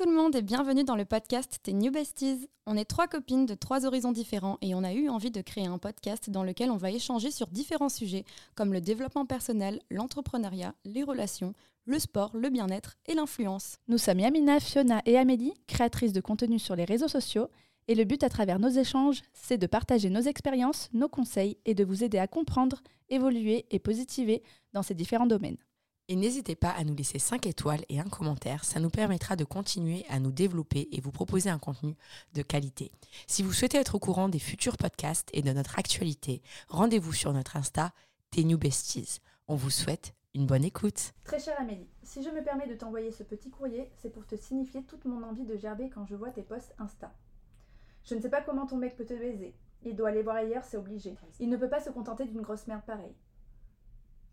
tout le monde et bienvenue dans le podcast Tes New Besties. On est trois copines de trois horizons différents et on a eu envie de créer un podcast dans lequel on va échanger sur différents sujets comme le développement personnel, l'entrepreneuriat, les relations, le sport, le bien-être et l'influence. Nous sommes Yamina, Fiona et Amélie, créatrices de contenu sur les réseaux sociaux et le but à travers nos échanges, c'est de partager nos expériences, nos conseils et de vous aider à comprendre, évoluer et positiver dans ces différents domaines. Et n'hésitez pas à nous laisser 5 étoiles et un commentaire, ça nous permettra de continuer à nous développer et vous proposer un contenu de qualité. Si vous souhaitez être au courant des futurs podcasts et de notre actualité, rendez-vous sur notre Insta, New Besties. On vous souhaite une bonne écoute. Très chère Amélie, si je me permets de t'envoyer ce petit courrier, c'est pour te signifier toute mon envie de gerber quand je vois tes posts Insta. Je ne sais pas comment ton mec peut te baiser. Il doit aller voir ailleurs, c'est obligé. Il ne peut pas se contenter d'une grosse merde pareille.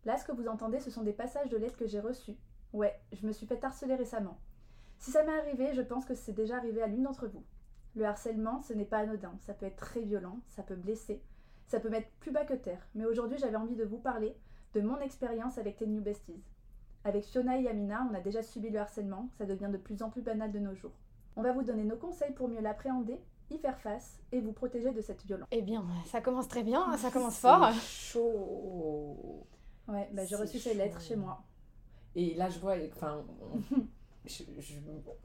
Là, ce que vous entendez, ce sont des passages de lettres que j'ai reçus. Ouais, je me suis fait harceler récemment. Si ça m'est arrivé, je pense que c'est déjà arrivé à l'une d'entre vous. Le harcèlement, ce n'est pas anodin, ça peut être très violent, ça peut blesser, ça peut mettre plus bas que terre. Mais aujourd'hui, j'avais envie de vous parler de mon expérience avec tes New Besties. Avec Fiona et Yamina, on a déjà subi le harcèlement, ça devient de plus en plus banal de nos jours. On va vous donner nos conseils pour mieux l'appréhender, y faire face et vous protéger de cette violence. Eh bien, ça commence très bien, ça commence fort. chaud. Ouais, bah, j'ai reçu ces lettres chez moi. Et là, je vois, enfin,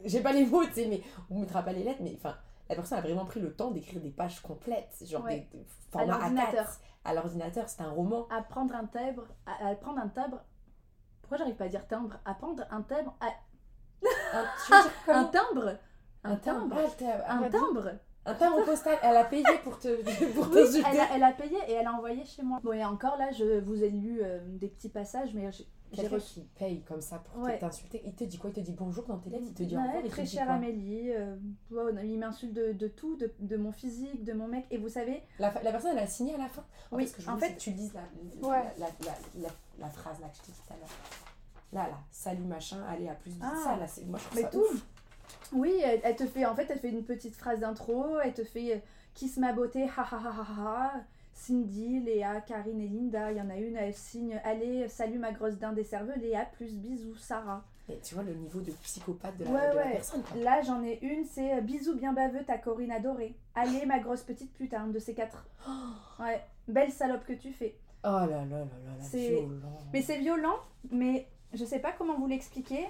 j'ai pas les mots, tu sais, mais on mettra pas les lettres, mais enfin, la personne a vraiment pris le temps d'écrire des pages complètes, genre Ouais. des, des formats l'ordinateur. A4. À l'ordinateur, c'est un roman. À prendre un timbre, à, à prendre un timbre. Pourquoi j'arrive pas à dire timbre? À prendre un timbre, à- Un, veux dire un timbre, un timbre, Ah, un timbre. Un timbre postal. Elle a payé pour te pour Oui, elle a, elle a payé et elle a envoyé chez moi. Bon, et encore là, je vous ai lu euh, des petits passages, mais j'ai reçu. qui paye comme ça pour Ouais. t'insulter, il te dit quoi? Il te dit bonjour dans tes lettres, il te dit Ouais, te très chère Amélie, euh, il m'insulte de, de tout, de, de mon physique, de mon mec. Et vous savez, la, personne, elle a signé à la fin. En Oui, fait, ce que je en fait- que tu lises la, la, Ouais. la, la, phrase là que je t'ai dit tout à l'heure. Là, là, salut machin, allez, à plus vite. Ah. ça, là, c'est, moi, je trouve mais ça tout. ouf. Oui, elle, elle te fait, en fait, elle fait une petite phrase d'intro, elle te fait euh, Kiss ma beauté, ha ha ha ha ha. Cindy, Léa, Karine et Linda, il y en a une, elle signe Allez, salut ma grosse dinde des cerveaux, Léa, plus bisous, Sarah. Et tu vois le niveau de psychopathe de la, Ouais, de la ouais. personne, quoi. Là, j'en ai une, c'est euh, Bisous bien baveux, ta Corinne adorée. Allez, ma grosse petite pute, un de ces quatre. Ouais, belle salope que tu fais. Oh là là là là là, C'est- violent. Mais c'est violent, mais je sais pas comment vous l'expliquer.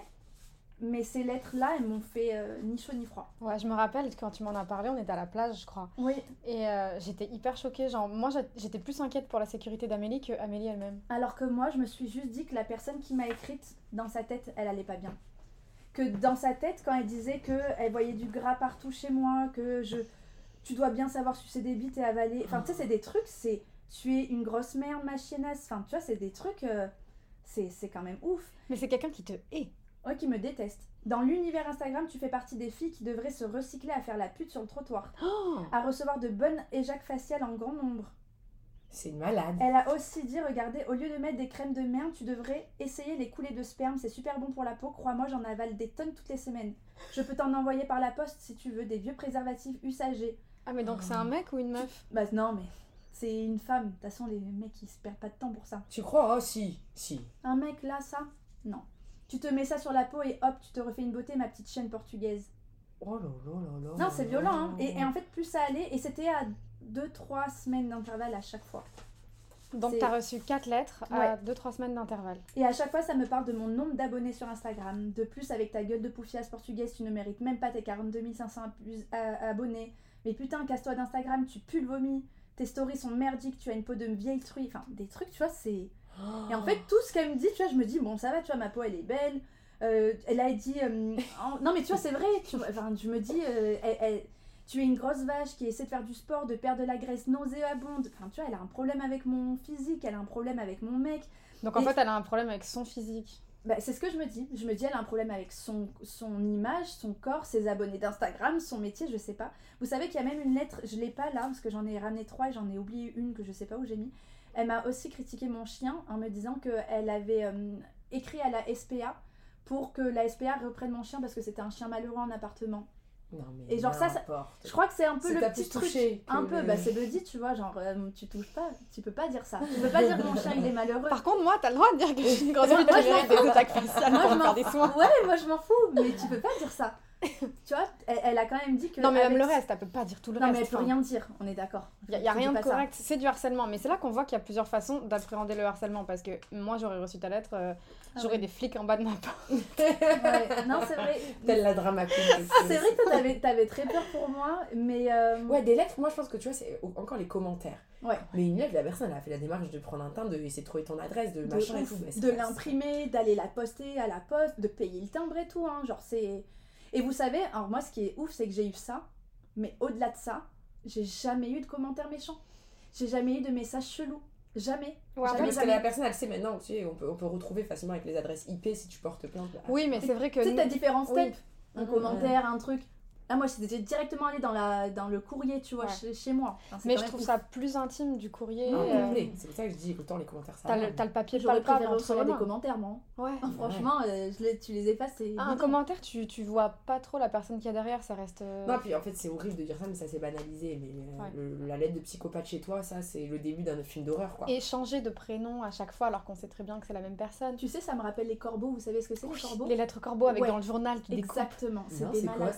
Mais ces lettres-là, elles m'ont fait euh, ni chaud ni froid. Ouais, je me rappelle quand tu m'en as parlé, on était à la plage, je crois. Oui. Et euh, j'étais hyper choquée. Genre, moi, j'étais plus inquiète pour la sécurité d'Amélie que Amélie elle-même. Alors que moi, je me suis juste dit que la personne qui m'a écrite, dans sa tête, elle allait pas bien. Que dans sa tête, quand elle disait que elle voyait du gras partout chez moi, que je, tu dois bien savoir sucer des bites et avaler. Enfin, tu sais, c'est des trucs, c'est tu es une grosse merde, ma chiennasse. Enfin, tu vois, c'est des trucs, euh, c'est c'est quand même ouf. Mais c'est quelqu'un qui te hait. Ouais, qui me déteste. Dans l'univers Instagram, tu fais partie des filles qui devraient se recycler à faire la pute sur le trottoir, à recevoir de bonnes éjacs faciales en grand nombre. C'est une malade. Elle a aussi dit, regardez, au lieu de mettre des crèmes de merde, tu devrais essayer les coulées de sperme, c'est super bon pour la peau, crois-moi, j'en avale des tonnes toutes les semaines. Je peux t'en envoyer par la poste si tu veux, des vieux préservatifs usagés. Ah, mais donc c'est un mec ou une meuf? Bah non, mais c'est une femme, de toute façon, les mecs, ils se perdent pas de temps pour ça. Tu crois? Oh si, si. Un mec là, ça? Non. Tu te mets ça sur la peau et hop, tu te refais une beauté, ma petite chaîne portugaise. Oh là là là là. Non, c'est violent, hein. Et, et en fait, plus ça allait, et c'était à 2-3 semaines d'intervalle à chaque fois. Donc t'as reçu 4 lettres à 2-3 semaines d'intervalle. Et à chaque fois, ça me parle de mon nombre d'abonnés sur Instagram. De plus, avec ta gueule de poufiasse portugaise, tu ne mérites même pas tes 42 500 abus- a- abonnés. Mais putain, casse-toi d'Instagram, tu pues le vomi. Tes stories sont merdiques, tu as une peau de vieille truie. Enfin, des trucs, tu vois, c'est. Et en fait, tout ce qu'elle me dit, tu vois, je me dis, bon, ça va, tu vois, ma peau, elle est belle. Euh, elle a dit. euh, en- Non, mais tu vois, c'est vrai. Tu enfin, je me dis, euh, elle- elle- tu es une grosse vache qui essaie de faire du sport, de perdre de la graisse nauséabonde. Enfin, tu vois, elle a un problème avec mon physique, elle a un problème avec mon mec. Donc en Et- fait, elle a un problème avec son physique. Bah, c'est ce que je me dis. Je me dis, elle a un problème avec son, son image, son corps, ses abonnés d'Instagram, son métier, je sais pas. Vous savez qu'il y a même une lettre, je l'ai pas là, parce que j'en ai ramené trois et j'en ai oublié une que je sais pas où j'ai mis. Elle m'a aussi critiqué mon chien en me disant qu'elle avait euh, écrit à la SPA pour que la SPA reprenne mon chien parce que c'était un chien malheureux en appartement. Non mais Et genre ça, Je crois que c'est un peu le petit truc. Un peu, le- bah c'est Buddy, tu vois, genre euh, tu touches pas, tu peux pas dire ça. Tu peux pas dire que mon chien il est malheureux. Par contre, moi, t'as le droit de dire que je suis une grosse Moi, je des attaques faciales Moi, pour je faire des soins. Ouais, moi je m'en fous, mais tu peux pas dire ça. tu vois, elle, elle a quand même dit que. Non, mais même le reste, elle peut pas dire tout le Non, reste. mais elle peut enfin. rien dire, on est d'accord. Il n'y a, rien de correct, c'est du harcèlement. Mais c'est là qu'on voit qu'il y a plusieurs façons d'appréhender le harcèlement. Parce que moi, j'aurais reçu ta lettre, euh, Ah j'aurais ouais. des flics en bas de ma porte. Ouais, Non, c'est vrai. Telle la drama Ah, C'est vrai que toi, t'avais, t'avais très peur pour moi, mais. euh, Ouais, des lettres, moi je pense que tu vois, c'est encore les commentaires. Ouais. Mais une lettre, la personne elle a fait la démarche de prendre un timbre, de essayer de trouver ton adresse, de, de, machin et tout. de l'imprimer, d'aller la poster à la poste, de payer le timbre et tout. Hein, genre, c'est. Et vous savez, alors moi, ce qui est ouf, c'est que j'ai eu ça, mais au-delà de ça, j'ai jamais eu de commentaires méchants. J'ai jamais eu de messages chelous. Jamais. Ouais, Jamais, parce que jamais. la personne elle sait maintenant, tu sais, on peut, on peut retrouver facilement avec les adresses IP si tu portes plainte. Oui, mais c'est vrai que. Tu sais, t'as différents Oui. Un Mhm. commentaire, un truc. Là, moi, j'étais directement allée dans, la, dans le courrier, tu vois, Ouais. chez, chez moi. Enfin, Mais je trouve ouf. ça plus intime du courrier. Ah, euh. C'est pour ça que je dis autant les commentaires ça T'as le, le papier J'aurais préféré recevoir des commentaires, moi. Ouais. Ah, franchement, euh, je les- tu les effaces. Ah, un commentaire, tu, tu vois pas trop la personne qu'il y a derrière, ça reste. euh, Non, puis en fait, c'est horrible de dire ça, mais ça s'est banalisé. Mais euh, Ouais. le- la lettre de psychopathe chez toi, ça, c'est le début d'un film d'horreur, quoi. Et changer de prénom à chaque fois alors qu'on sait très bien que c'est la même personne. Tu sais, ça me rappelle les corbeaux. Vous savez ce que c'est, les corbeaux Les lettres corbeaux avec dans le journal qui. Exactement, c'est ça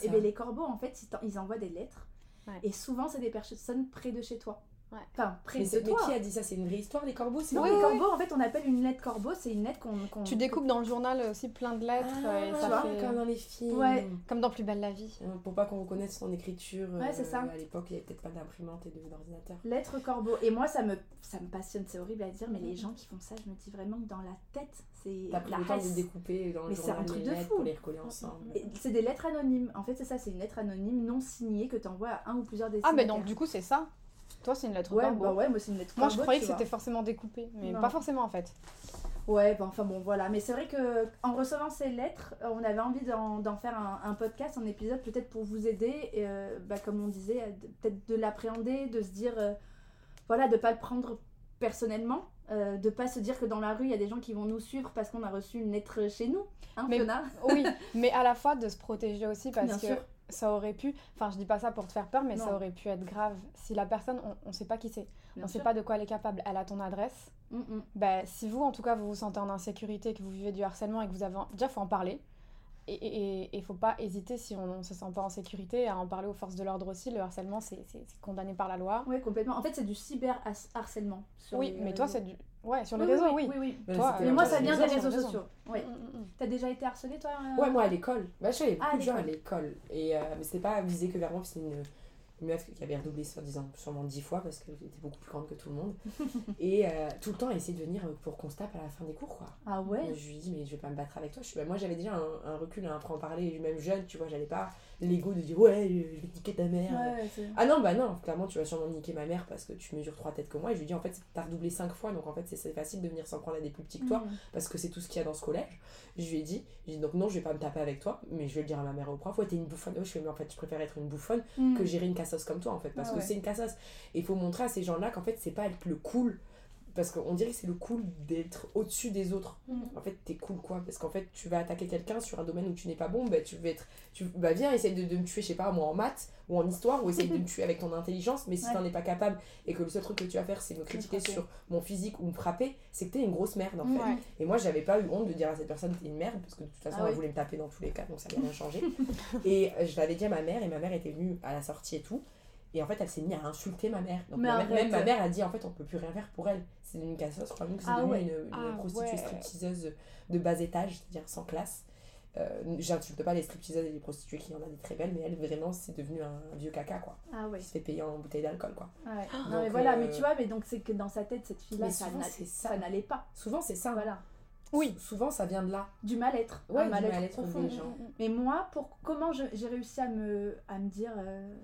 Et bien les corbeaux, en fait, ils, envoient des lettres. Ouais. Et souvent, c'est des personnes près de chez toi. Ouais. Enfin, près Mais, mais toi. qui a dit ça? C'est une vraie histoire, les corbeaux? Non, Oui, les oui, corbeaux, en fait, on appelle une lettre corbeau, c'est une lettre qu'on. Tu découpes dans le journal aussi plein de lettres euh, et Ah, ça vois, fait comme dans les films. Ouais. comme dans Plus belle la vie. Euh, Pour pas qu'on reconnaisse son écriture. Ouais, c'est euh, ça. À l'époque, il n'y avait peut-être pas d'imprimante et de- d'ordinateur. Lettre corbeau. Et moi, ça me, ça me passionne, c'est horrible à dire, mais les gens qui font ça, je me dis vraiment que dans la tête, c'est T'as pris la le temps de découper dans le Mais c'est un journal truc les de lettres fou. pour les recoller ensemble. Et C'est des lettres anonymes. En fait, c'est ça, c'est une lettre anonyme non signée que tu envoies à un ou plusieurs Ah, destinataires. mais donc du coup, c'est ça. Toi, c'est une lettre Ouais, corbeau. bah ouais, moi, c'est une lettre Moi, corbeau. je croyais que c'était forcément découpé, mais Non. pas forcément en fait. Ouais, bah, enfin bon, voilà. Mais c'est vrai que en recevant ces lettres, euh, on avait envie d'en d'en faire un, un podcast, un épisode, peut-être pour vous aider, et, euh, bah, comme on disait, euh, peut-être de l'appréhender, de se dire, euh, voilà, de pas le prendre personnellement, euh, de pas se dire que dans la rue, il y a des gens qui vont nous suivre parce qu'on a reçu une lettre chez nous. Hein, Mais- Fiona? Oui, mais à la fois de se protéger aussi parce Bien que sûr. Ça aurait pu, enfin je dis pas ça pour te faire peur, mais Non. ça aurait pu être grave. Si la personne, on, on sait pas qui c'est, on sait pas de quoi elle est capable, elle a ton adresse, Mm, mm. bah, si vous en tout cas vous vous sentez en insécurité, que vous vivez du harcèlement et que vous avez... Déjà faut en parler. Et il faut pas hésiter si on ne se sent pas en sécurité à en parler aux forces de l'ordre aussi. Le harcèlement c'est condamné par la loi. Ouais, complètement. En fait, c'est du cyber-harcèlement. Oui, mais toi c'est du... Ouais, sur les Oui, réseaux, oui. oui. oui, oui. Mais Toi, Mais euh, moi, sur ça vient des réseaux, sur sociaux. Ouais. Mm, mm, mm. T'as déjà été harcelée, toi euh Ouais, moi à l'école. Bah, je savais Ah, beaucoup de gens à l'école. Et, euh, mais c'était pas visé que vers moi, c'était une, une meuf qui avait redoublé soi-disant sûrement dix fois parce qu'elle était beaucoup plus grande que tout le monde. et euh, tout le temps, elle essayait de venir pour qu'on se tape à la fin des cours, quoi. Ah ouais? Je lui dis, mais je vais pas me battre avec toi. Je suis, bah, moi, j'avais déjà un, un recul à en parler, même jeune, tu vois, j'allais pas l'ego de dire, ouais, je vais niquer ta mère. Ouais, ouais, c'est- Ah non, bah non, clairement, tu vas sûrement niquer ma mère parce que tu mesures trois têtes que moi. Et je lui dis, en fait, t'as redoublé cinq fois, donc en fait, c'est facile de venir s'en prendre à des plus petits que toi Mm. parce que c'est tout ce qu'il y a dans ce collège. Je lui ai dit, dit, donc non, je vais pas me taper avec toi, mais je vais le dire à ma mère au prof, ouais, t'es une bouffonne. Je fais, mais en fait, je préfère être une bouffonne Mm. que gérer une cassos comme toi, en fait, parce Ah que c'est une cassos. Et il faut montrer à ces gens-là qu'en fait, c'est pas être le cool, parce qu'on dirait que c'est le cool d'être au-dessus des autres. Mm. En fait, t'es cool, quoi, parce qu'en fait, tu vas attaquer quelqu'un sur un domaine où tu n'es pas bon, bah, tu vas être. Tu, bah, viens, essaye de, de me tuer, je sais pas, moi, en maths ou en histoire, ou essaye de me tuer avec ton intelligence, mais si Ouais. t'en es pas capable et que le seul truc que tu vas faire, c'est me critiquer sur mon physique ou me frapper, c'est que t'es une grosse merde, en fait. Ouais. Et moi, j'avais pas eu honte de dire à cette personne, t'es une merde, parce que de toute façon, Ah elle oui. voulait me taper dans tous les cas, donc ça n'a rien changé. et euh, je l'avais dit à ma mère, et ma mère était venue à la sortie et tout. Et en fait, elle s'est mise à insulter ma mère. Donc, ma mère- même ma mère a dit, en fait, on peut plus rien faire pour elle. C'est une casseuse, je crois même que c'est Ah devenu ouais. une, une Ah prostituée ouais. stripteaseuse de bas étage, c'est-à-dire sans classe. Euh, J'insulte pas les stripteaseuses et les prostituées qui en a des très belles, mais elle, vraiment, c'est devenu un, un vieux caca, quoi. Ah ouais. Qui se fait payer en bouteille d'alcool, quoi. Ouais. Donc, non mais voilà, euh, mais tu vois, mais donc c'est que dans sa tête, cette fille-là, ça n'allait pas. Souvent, c'est ça. Voilà. Oui. Sou- Souvent, ça vient de là. Du mal-être. Ouais, mal-être profond. des gens. Mais moi, pour comment j'ai réussi à me, à me dire euh,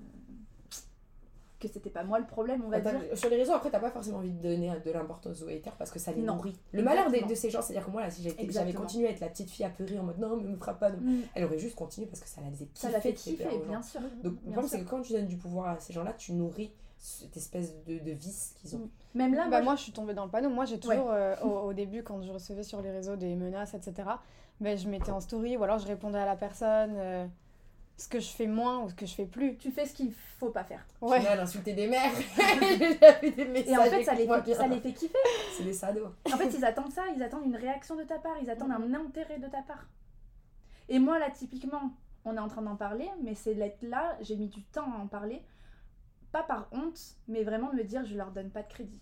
que c'était pas moi le problème, on va dire. Sur les réseaux, après, t'as pas forcément envie de donner de l'importance aux haters parce que ça les Non. nourrit. Le malheur des- Exactement. de ces gens, c'est-à-dire que moi, là, si j'avais continué à être la petite fille apeurée en mode non, mais me frappe pas, non. Mm. elle aurait juste continué parce que ça la faisait kiffer. Ça l'a fait de kiffer, bien sûr. Donc, le problème, c'est que quand tu donnes du pouvoir à ces gens-là, tu nourris cette espèce de, de vice qu'ils ont. Mm. Même là, Bah, moi, moi, je suis tombée dans le panneau. Moi, j'ai toujours, euh, au, au début, quand je recevais sur les réseaux des menaces, etc., ben, je mettais en story ou alors je répondais à la personne euh, ce que je fais moins ou ce que je fais plus. tu fais ce qu'il faut pas faire. Ouais. Final, insulter des mères. J'ai vu des messages. Et en fait, ça les fait, ça les fait kiffer. C'est des sados. En fait, ils attendent ça, ils attendent une réaction de ta part, ils attendent un intérêt de ta part. Et moi, là, typiquement, on est en train d'en parler, mais ces lettres-là, j'ai mis du temps à en parler. Pas par honte, mais vraiment de me dire, je leur donne pas de crédit.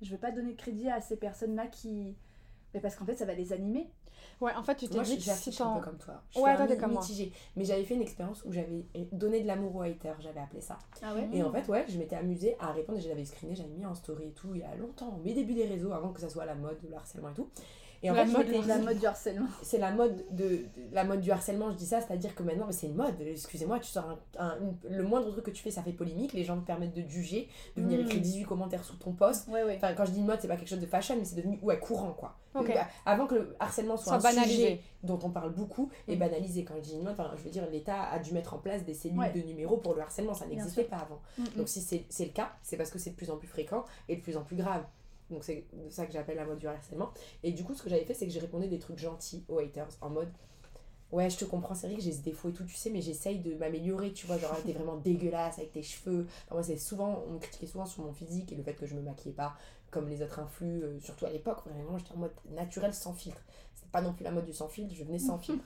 Je veux pas donner de crédit à ces personnes-là qui. Mais parce qu'en fait, ça va les animer. Ouais, en fait, tu t'es Moi, dit que si j'affiche un peu comme toi. Je Ouais, suis toi, un t'es comme moi. mitigée. Mais j'avais fait une expérience où j'avais donné de l'amour aux haters, j'avais appelé ça. Ah ouais Et en fait, ouais, je m'étais amusée à répondre. et J'avais screené, j'avais mis en story et tout, il y a longtemps, mes débuts des réseaux, avant que ça soit la mode, le harcèlement et tout. Et en La fait, mode, La du harcèlement. c'est la mode de, de- la mode du harcèlement je dis ça c'est à dire que maintenant c'est une mode excusez-moi tu sors un, un- une- le moindre truc que tu fais ça fait polémique les gens te permettent de juger de venir Mm. écrire 18 commentaires sous ton post Ouais, ouais. enfin quand je dis une mode c'est pas quelque chose de fashion mais c'est devenu ouais courant quoi. Donc, bah, avant que le harcèlement soit, Soit un banalisé. sujet dont on parle beaucoup et Mm. banalisé quand je dis une mode enfin, je veux dire l'état a dû mettre en place des cellules Ouais. de numéros pour le harcèlement ça n'existait pas avant Mm, donc si c'est le cas, c'est parce que c'est de plus en plus fréquent et de plus en plus grave. Donc c'est de ça que j'appelle la mode du harcèlement. Et du coup, ce que j'avais fait, c'est que j'ai répondu des trucs gentils aux haters en mode Ouais, je te comprends, c'est vrai que j'ai ce défaut et tout, tu sais, mais j'essaye de m'améliorer, tu vois. Genre, t'es vraiment dégueulasse avec tes cheveux. Enfin, moi, c'est souvent, on me critiquait souvent sur mon physique et le fait que je me maquillais pas comme les autres influs, euh, surtout à l'époque, vraiment, j'étais en mode naturel sans filtre. C'était pas non plus la mode du sans filtre, je venais sans filtre.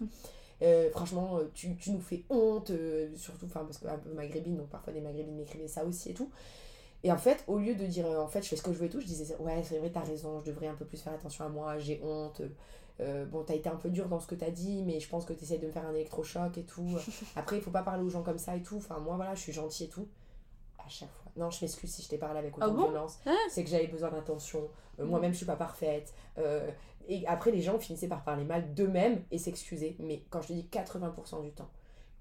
Euh, franchement, euh, tu, tu nous fais honte, euh, surtout enfin, parce que un peu maghrébine, donc parfois des maghrébines m'écrivaient ça aussi et tout. Et en fait, au lieu de dire euh, en fait je fais ce que je veux et tout, je disais ouais, c'est vrai, t'as raison, je devrais un peu plus faire attention à moi, j'ai honte. Euh, bon, t'as été un peu dur dans ce que t'as dit, mais je pense que t'essayes de me faire un électrochoc et tout. Après, il faut pas parler aux gens comme ça et tout. Enfin, moi, voilà, je suis gentille et tout. À chaque fois. Non, je m'excuse si je t'ai parlé avec autant Ah de violence. Hein c'est que j'avais besoin d'attention. Euh, Moi-même, je suis pas parfaite. Euh, et après, les gens finissaient par parler mal d'eux-mêmes et s'excuser. Mais quand je te dis 80% du temps,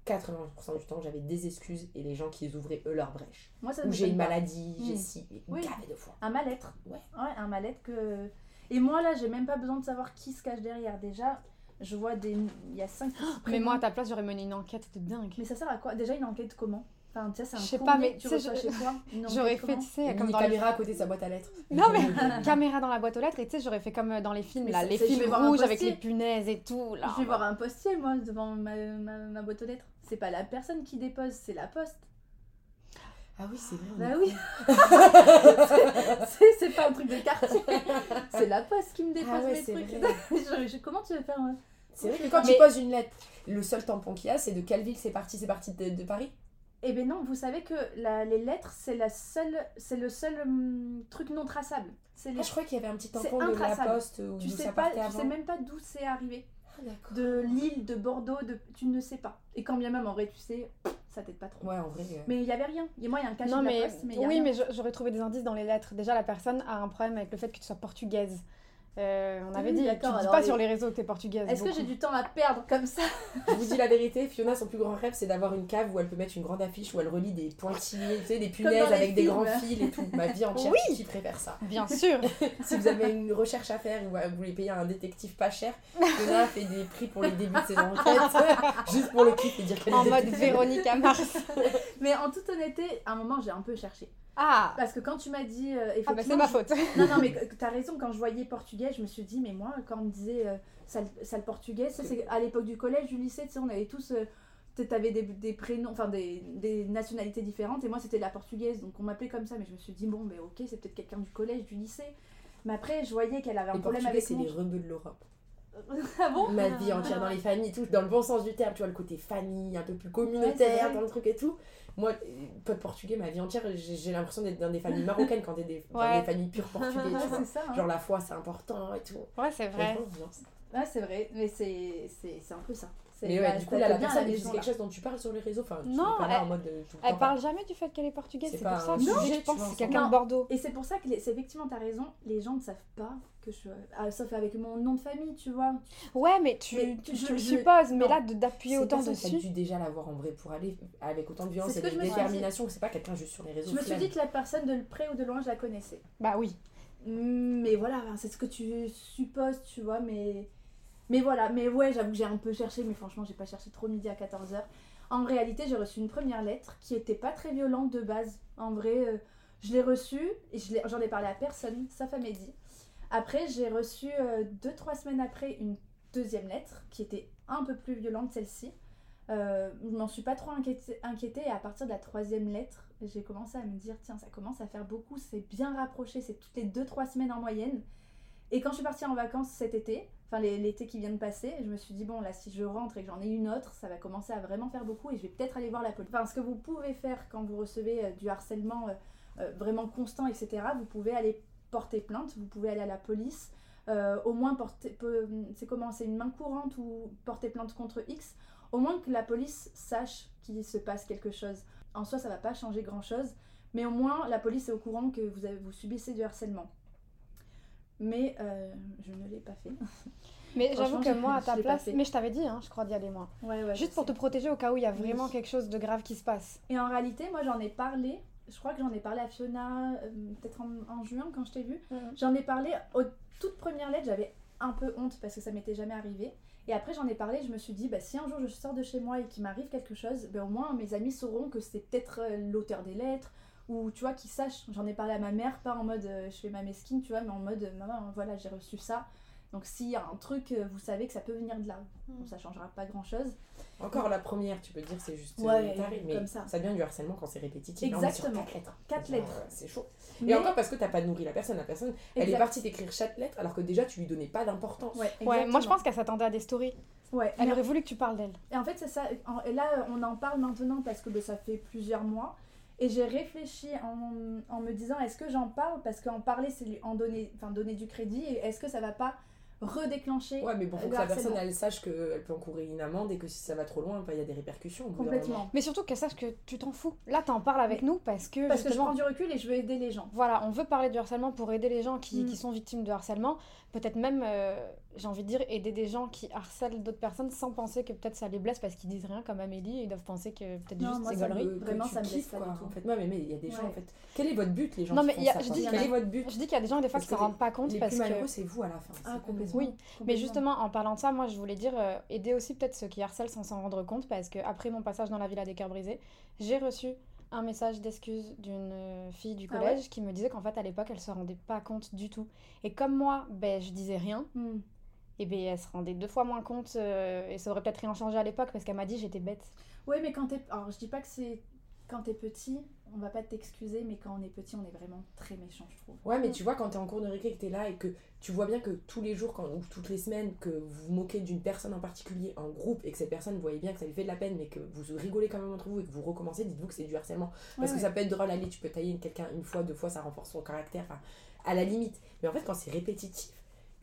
80% du temps, j'avais des excuses et les gens qui ouvraient eux leur brèche. Moi, ça Ou j'ai une maladie, j'ai Mm. ci, et Oui. de fois. Un mal-être. Ouais. Ouais, un mal-être que. Et moi, là, j'ai même pas besoin de savoir qui se cache derrière. Déjà, je vois des. Il y a 5 Mais moi, à ta place, j'aurais mené une enquête de dingue. Mais ça sert à quoi? Déjà, une enquête comment? Enfin, tu sais, c'est un Je sais courrier pas, mais tu sais, reçois je- chez toi. Une enquête J'aurais fait, tu sais, Une comme mini dans les... caméra à côté de sa boîte à lettres. Non, mais caméra dans la boîte aux lettres, et tu sais, j'aurais fait comme euh, dans les films, Mais là, les films rouges avec les punaises et tout. Là, Je vais voir un postier, moi, devant ma, ma, ma boîte aux lettres. C'est pas la personne qui dépose, c'est la poste. Ah oui, c'est vrai. Bah oui C'est- C'est pas un truc de quartier C'est la poste qui me dépose Ah ouais, mes trucs. vrai. Je- je- comment tu veux faire ouais C'est vrai que quand Mais- tu poses une lettre, le seul tampon qu'il y a, c'est de quelle ville c'est parti C'est parti de, de Paris? Eh ben non, vous savez que la- les lettres, c'est la seule, c'est le seul hum, truc non traçable. C'est les... Ah, je crois qu'il y avait un petit C'est tampon de la poste où tu sais ça pas, tu sais même pas d'où c'est arrivé. Ah. De Lille, de Bordeaux, de tu ne sais pas. Et quand bien même en vrai, tu sais, ça t'aide pas trop. Ouais, en vrai. euh, Mais il y avait rien. Et moi, il y a un cachet Non, de mais, la poste, mais il y a oui, rien. mais j'aurais trouvé des indices dans les lettres. Déjà, la personne a un problème avec le fait que tu sois portugaise. Euh, on avait Oui, dit, tu dis pas les- sur les réseaux que t'es portugaise. Est-ce que j'ai du temps à perdre comme ça Je vous dis la vérité, Fiona, son plus grand rêve, c'est d'avoir une cave où elle peut mettre une grande affiche où elle relie des pointillés, tu sais, des punaises avec des grands fils et tout. Ma vie entière, Oui. qui préfère ça Bien sûr Si vous avez une recherche à faire ou vous voulez payer un détective pas cher, Fiona fait des prix pour les débuts de ses enquêtes, juste pour le kiff et dire qu'elle est En mode. Véronique Mars. Mais en toute honnêteté, à un moment, j'ai un peu cherché. Ah Parce que quand tu m'as dit. euh, Ah bah c'est ma je- faute. Non, non, mais t'as raison, quand je voyais portugais, je me suis dit, mais moi, quand on me disait euh, sale, sale portugais, ça c'est à l'époque du collège, du lycée, tu sais, on avait tous. euh, T'avais des, des prénoms, enfin des, des nationalités différentes, et moi c'était la portugaise, donc on m'appelait comme ça, mais je me suis dit, bon, mais ok, c'est peut-être quelqu'un du collège, du lycée. Mais après, je voyais qu'elle avait un Les problème Portugais, avec c'est les rebeux de l'Europe. ah bon Ma vie entière dans les familles tout, dans le bon sens du terme, tu vois, le côté famille, un peu plus communautaire vrai. dans le truc et tout. Moi, euh, pote portugais, ma vie entière, j'ai l'impression d'être dans des familles marocaines quand t'es des, dans des familles pures portugais, tu Ouais, vois. c'est ça. hein. Genre la foi, c'est important et tout. Ouais, c'est vrai. Ouais, c'est vrai, mais c'est c'est- c'est un peu ça. Mais ouais, du coup, t'as- là, t'as la personne, la c'est quelque chose dont tu parles sur les réseaux. Enfin, tu Non, es pas là elle- en mode. tout Elle parle jamais du fait qu'elle est portugaise, C'est pour ça. un Je tu pense que c'est quelqu'un de Bordeaux. Et c'est pour ça que c'est effectivement, t'as raison, les gens ne savent pas que je. ah, sauf avec mon nom de famille, tu vois. Ouais, mais tu, Mais tu, je- tu le je- supposes, mais non. là, d'appuyer autant t'as dessus. dû déjà l'avoir en vrai pour aller avec autant de violence et que de détermination que c'est pas quelqu'un juste sur les réseaux. Je me suis dit que la personne de près ou de loin, je la connaissais. Bah oui. Mais voilà, c'est ce que tu supposes, tu vois, mais... Mais voilà, mais ouais, j'avoue que j'ai un peu cherché, mais franchement, j'ai pas cherché trop midi à 14h. En réalité, j'ai reçu une première lettre qui était pas très violente de base. En vrai, euh, je l'ai reçue et j'en ai parlé à personne, sauf à Mehdi. Après, j'ai reçu euh, deux, trois semaines après une deuxième lettre qui était un peu plus violente, celle-ci. Euh, je m'en suis pas trop inquiétée, inquiétée et à partir de la troisième lettre, j'ai commencé à me dire tiens, ça commence à faire beaucoup, c'est bien rapproché, c'est toutes les deux, trois semaines en moyenne. Et quand je suis partie en vacances cet été, enfin l'été qui vient de passer, je me suis dit, bon, là, si je rentre et que j'en ai une autre, ça va commencer à vraiment faire beaucoup et je vais peut-être aller voir la police. Enfin, ce que vous pouvez faire quand vous recevez euh, du harcèlement euh, euh, vraiment constant, etc., vous pouvez aller porter plainte, vous pouvez aller à la police, au moins porter, c'est comment, c'est une main courante ou porter plainte contre X, au moins que la police sache qu'il se passe quelque chose. En soi, ça va pas changer grand-chose, mais au moins la police est au courant que vous, avez, vous subissez du harcèlement. Mais euh, je ne l'ai pas fait. Mais j'avoue que moi, à ta place, mais je t'avais dit, hein, je crois d'y aller moi. Ouais, ouais, Juste pour te protéger au cas où il y a Oui. vraiment quelque chose de grave qui se passe. Et en réalité, moi j'en ai parlé, je crois que j'en ai parlé à Fiona euh, peut-être en, en juin quand je t'ai vu. J'en ai parlé aux toutes premières lettres, j'avais un peu honte parce que ça m'était jamais arrivé. Et après j'en ai parlé, je me suis dit, bah, si un jour je sors de chez moi et qu'il m'arrive quelque chose, bah, au moins mes amis sauront que c'est peut-être euh, l'auteur des lettres, ou tu vois, qu'ils sachent. J'en ai parlé à ma mère, pas en mode euh, je fais ma mesquine, tu vois, mais en mode euh, maman, voilà, j'ai reçu ça. Donc s'il y a un truc, euh, vous savez que ça peut venir de là. Mm. Bon, ça changera pas grand chose. Encore la première, tu peux te dire c'est juste Ouais, taré, mais comme ça. devient du harcèlement quand c'est répétitif. Exactement. quatre lettres. Quatre lettres. C'est chaud. Mais- Et encore parce que t'as pas nourri la personne. La personne, elle est partie t'écrire chaque lettre alors que déjà tu lui donnais pas d'importance. Ouais, Ouais, moi je pense qu'elle s'attendait à des stories. Ouais, Elle aurait voulu que tu parles d'elle. Et en fait, c'est ça. En- Et là, on en parle maintenant parce que bah, ça fait plusieurs mois. Et j'ai réfléchi en, en me disant est-ce que j'en parle? Parce qu'en parler, c'est lui en donner, enfin, donner du crédit. Et est-ce que ça va pas redéclencher? Ouais, mais bon, faut le que la personne elle sache qu'elle peut encourir une amende et que si ça va trop loin, bah, il y a des répercussions. au bout. Complètement. Mais surtout qu'elle sache que tu t'en fous. Là, t'en parles avec nous parce que Parce que je justement, prends du recul et je veux aider les gens. Voilà, on veut parler du harcèlement pour aider les gens qui, Mm. qui sont victimes de harcèlement. Peut-être même, euh, j'ai envie de dire, aider des gens qui harcèlent d'autres personnes sans penser que peut-être ça les blesse parce qu'ils disent rien comme Amélie ils doivent penser que peut-être juste c'est. Que Vraiment, tu ça me quoi, du tout. En fait, ouais, mais mais il y a des gens en fait. Quel est votre but, les gens Non, mais je dis qu'il y Quel a- est votre but? Je dis qu'il y a des gens des fois qui s'en rendent pas compte Les parce que. c'est vous à la fin. Ah, complètement. Oui, Mais justement, en parlant de ça, moi je voulais dire euh, aider aussi peut-être ceux qui harcèlent sans s'en rendre compte parce que après mon passage dans la villa des cœurs brisés, j'ai reçu un message d'excuse d'une euh, fille du Ah collège qui me disait qu'en fait à l'époque elle se rendait pas compte du tout. Et comme moi, ben je disais rien, Hmm. Et ben elle se rendait deux fois moins compte euh, et ça aurait peut-être rien changé à l'époque parce qu'elle m'a dit j'étais bête. Ouais, mais quand t'es. Alors, je dis pas que c'est. Quand t'es petit, on va pas t'excuser, mais quand on est petit, on est vraiment très méchant, je trouve. Ouais, mais tu vois, quand t'es en cours de récré, que t'es là et que tu vois bien que tous les jours quand, ou toutes les semaines, que vous vous moquez d'une personne en particulier en groupe et que cette personne, vous voyez bien que ça lui fait de la peine, mais que vous rigolez quand même entre vous et que vous recommencez, dites-vous que c'est du harcèlement. Parce Ouais, que ça peut être drôle, allez, tu peux tailler quelqu'un une fois, deux fois, ça renforce son caractère, enfin, à la limite. Mais en fait, quand c'est répétitif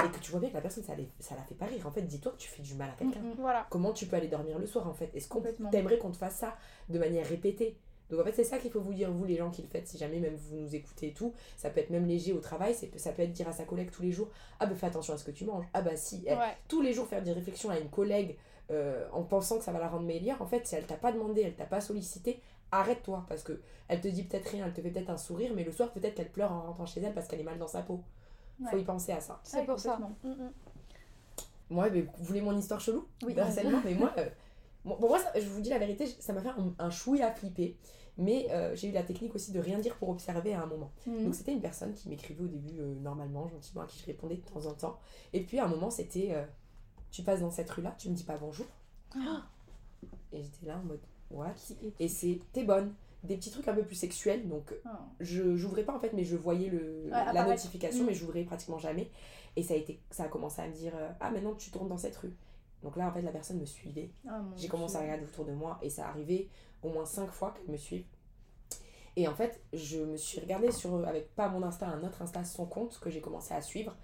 et que tu vois bien que la personne, ça, les- ça la fait pas rire, en fait, dis-toi que tu fais du mal à quelqu'un. Mm, mm. Voilà. Comment tu peux aller dormir le soir en fait? Est-ce qu'on t'aimerait qu'on te fasse ça de manière répétée? Donc en fait c'est ça qu'il faut vous dire vous les gens qui le faites si jamais même vous nous écoutez et tout ça peut être même léger au travail c'est ça peut être dire à sa collègue tous les jours ah bah fais attention à ce que tu manges ah bah si Eh, Ouais. tous les jours faire des réflexions à une collègue euh, en pensant que ça va la rendre meilleure en fait si elle t'a pas demandé elle t'a pas sollicité arrête-toi parce que elle te dit peut-être rien elle te fait peut-être un sourire mais le soir peut-être qu'elle pleure en rentrant chez elle parce qu'elle est mal dans sa peau faut Ouais. y penser à ça C'est Ouais, pour ça. Mm, mm. moi, mais vous voulez mon histoire chelou Oui. de harcèlement Mais moi, euh, bon, bon, moi ça- je vous dis la vérité, ça m'a fait un, un chouïa flipper. Mais euh, j'ai eu la technique aussi de rien dire pour observer à un moment. Mhm. Donc c'était une personne qui m'écrivait au début euh, normalement, gentiment, à qui je répondais de temps en temps. Et puis à un moment, c'était euh, Tu passes dans cette rue-là, tu me dis pas bonjour. Et j'étais là en mode What? Qui est- Et c'est T'es bonne. Des petits trucs un peu plus sexuels. Donc Oh. je j'ouvrais pas en fait mais je voyais le, la apparaître. notification Mm. mais j'ouvrais pratiquement jamais et ça a été ça a commencé à me dire euh, ah maintenant tu tournes dans cette rue donc là en fait la personne me suivait Ah, j'ai commencé à regarder autour de moi et ça arrivait au moins cinq fois qu'elle me suive et en fait je me suis regardée sur avec pas mon insta un autre insta son compte que j'ai commencé à suivre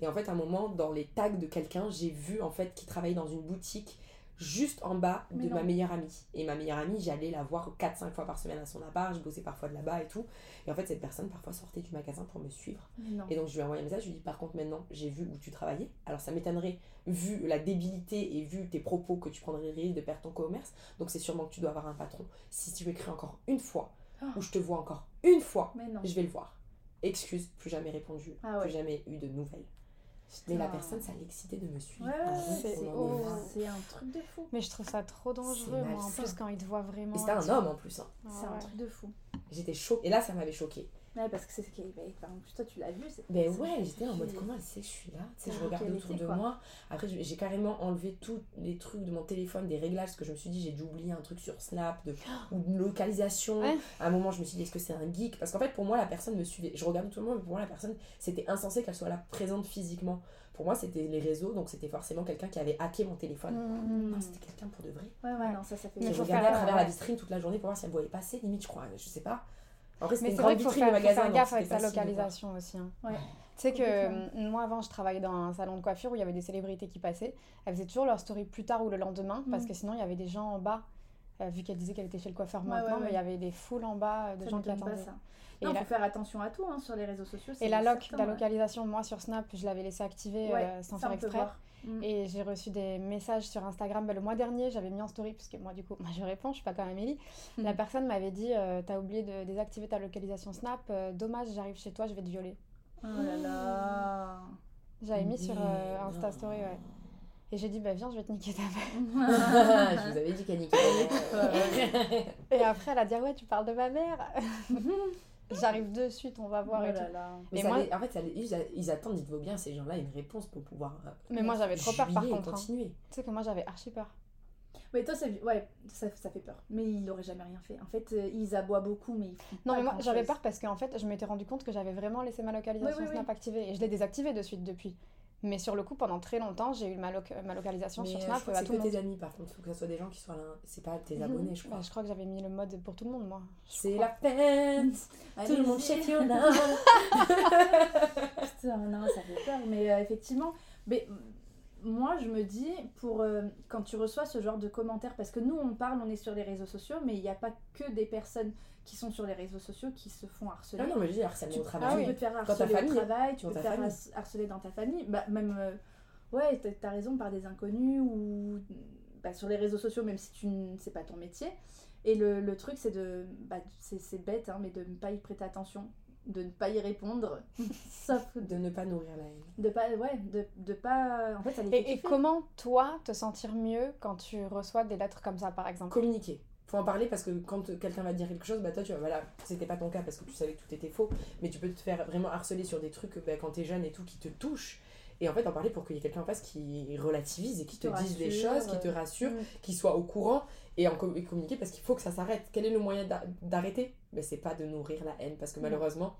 et en fait à un moment dans les tags de quelqu'un j'ai vu en fait qu'il travaillait dans une boutique juste en bas Mais de ma meilleure amie et ma meilleure amie j'allais la voir 4-5 fois par semaine à son appart je bossais parfois de là-bas et tout et en fait cette personne parfois sortait du magasin pour me suivre et donc je lui ai envoyé un message, je lui ai dit par contre maintenant j'ai vu où tu travaillais. Alors ça m'étonnerait vu la débilité et vu tes propos que tu prendrais le risque de perdre ton commerce. Donc c'est sûrement que tu dois avoir un patron. Si tu écris encore une fois Oh. ou je te vois encore une fois, je vais le voir. Excuse, plus jamais répondu, Ah ouais. plus jamais eu de nouvelles. Mais la personne ça l'excitait de me suivre. Ouais, Ah ouais, c'est un truc de fou. Mais je trouve ça trop dangereux, moi, en plus, quand ils te voient vraiment. Et c'était un homme en plus. hein. Ah C'est un ouais. truc de fou. J'étais choquée. Et là ça m'avait choquée. Ouais, parce que c'est ce qui est. bah, plus, toi, tu l'as vu. Ben ouais, j'étais en mode comment elle sait que je suis là? Tu sais, je Dans regardais quel autour de quoi. moi. Après, j'ai carrément enlevé tous les trucs de mon téléphone, des réglages, parce que je me suis dit, j'ai dû oublier un truc sur Snap de, ou de localisation. Ouais. À un moment, je me suis dit, est-ce que c'est un geek? Parce qu'en fait, pour moi, la personne me suivait. Je regardais tout le monde, mais pour moi, la personne, c'était insensé qu'elle soit là présente physiquement. Pour moi, c'était les réseaux, donc c'était forcément quelqu'un qui avait hacké mon téléphone. Mm. Non, c'était quelqu'un pour de vrai. Ouais, ouais, non, ça, ça fait. Qui faut regardait faire, à travers ouais. la vitrine toute la journée pour voir si elle me voyait passer, limite, je crois. Je sais pas. Après, c'était Mais une c'est grande vrai qu'il faut vitrine, faire, magasin. gaffe avec sa localisation aussi. hein. Ouais. Tu sais que euh, moi avant je travaillais dans un salon de coiffure où il y avait des célébrités qui passaient. Elles faisaient toujours leur story plus tard ou le lendemain parce Mm. que sinon il y avait des gens en bas. euh, vu qu'elle disait qu'elle était chez le coiffeur Ouais, maintenant, ouais, mais il y avait des foules en bas de Ça gens qui attendaient. ça. Et Non, la- faut faire attention à tout hein, sur les réseaux sociaux. Et la loc, certain, la ouais. localisation, moi sur Snap, je l'avais laissé activer Ouais, euh, sans ça, faire exprès. Mm. Et j'ai reçu des messages sur Instagram. Ben, le mois dernier, j'avais mis en story, parce que moi, du coup, moi, je réponds, je suis pas comme Amélie. La Mhm. personne m'avait dit euh, T'as oublié de désactiver ta localisation Snap, euh, dommage, j'arrive chez toi, je vais te violer. Oh là là. J'avais mis sur euh, Insta. Story, ouais. Et j'ai dit Bah, viens, je vais te niquer ta mère. je vous avais dit qu'elle niquait la mère. Et après, elle a dit ouais, tu parles de ma mère J'arrive de suite, on va voir. Oh et tout. là là. Mais ça moi- les- en fait, ça les- ils, a- ils attendent, dites-vous bien, ces gens-là, une réponse pour pouvoir. euh, Mais moi, j'avais trop peur, par contre, hein. continuer. Tu sais que moi, j'avais archi peur. Ouais, toi, c'est... ouais ça, ça fait peur. Mais il aurait jamais rien fait. En fait, euh, ils aboient beaucoup, mais ils font Non, pas mais moi, j'avais peur parce qu'en fait, je m'étais rendu compte que j'avais vraiment laissé ma localisation Oui, oui, oui. Snap activée. Et je l'ai désactivée de suite depuis. Mais sur le coup, pendant très longtemps, j'ai eu ma, loc- ma localisation Mais sur euh, Snap c'est que tes amis, par contre. faut que ce soit des gens qui soient là. C'est pas tes Mhm. abonnés, je Bah, crois. je crois que j'avais mis le mode pour tout le monde, moi. C'est la fête Tout le monde chez Fiona Putain, non, ça fait peur. Mais euh, effectivement, mais mm, moi, je me dis, pour euh, quand tu reçois ce genre de commentaires, parce que nous, on parle, on est sur les réseaux sociaux, mais il n'y a pas que des personnes qui sont sur les réseaux sociaux qui se font harceler. Ah non, mais je dis harcèlement tu, au tu travail. Ah oui. peux te faire ta harceler famille, au travail, tu peux te faire harceler dans ta famille, bah, même, euh, ouais, t'as- raison, par des inconnus ou bah, sur les réseaux sociaux, même si tu c'est pas ton métier. Et le, le truc, c'est de, bah, c'est c'est bête, hein, mais de ne pas y prêter attention, de ne pas y répondre, sauf De ne pas nourrir la haine. de pas, ouais, de, de pas, en fait, ça les fait Et, et comment, toi, te sentir mieux quand tu reçois des lettres comme ça, par exemple? Communiquer. Faut en parler parce que quand quelqu'un va te dire quelque chose, bah toi tu vas, voilà, c'était pas ton cas parce que tu savais que tout était faux, mais tu peux te faire vraiment harceler sur des trucs bah, quand t'es jeune et tout qui te touchent. Et en fait, en parler pour qu'il y ait quelqu'un en face qui relativise et qui te, Te dise des choses, qui te rassure, Mm. qui soit au courant et en com- et communiquer parce qu'il faut que ça s'arrête. Quel est le moyen d'a- d'arrêter? Mais c'est pas de nourrir la haine parce que Mm. malheureusement,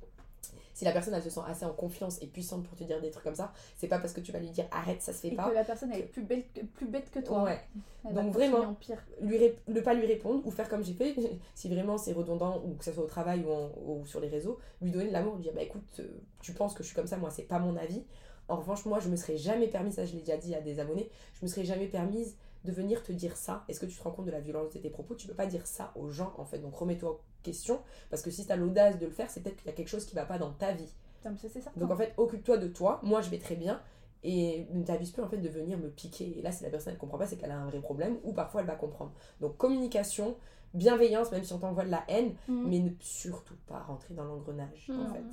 si la personne elle se sent assez en confiance et puissante pour te dire des trucs comme ça, c'est pas parce que tu vas lui dire arrête, ça se fait Et pas. que la personne elle est plus bête que, plus bête que toi. Ouais. Elle Donc vraiment, lui ré- ne pas lui répondre ou faire comme j'ai fait si vraiment c'est redondant ou que ce soit au travail ou, en- ou sur les réseaux lui donner de l'amour lui dire bah écoute euh, tu penses que je suis comme ça moi c'est pas mon avis en revanche moi je me serais jamais permis ça je l'ai déjà dit à des abonnés je me serais jamais permise de venir te dire ça est-ce que tu te rends compte de la violence de tes propos? Tu peux pas dire ça aux gens en fait donc remets-toi en question parce que si tu as l'audace de le faire c'est peut-être qu'il y a quelque chose qui va pas dans ta vie mais donc en fait, occupe-toi de toi, moi je vais très bien, et ne t'abuse plus en fait de venir me piquer. Et là, si la personne elle comprend pas, c'est qu'elle a un vrai problème, ou parfois elle va comprendre. Donc communication, bienveillance, même si on t'envoie de la haine, Mhm. mais ne surtout pas rentrer dans l'engrenage en Mhm. fait.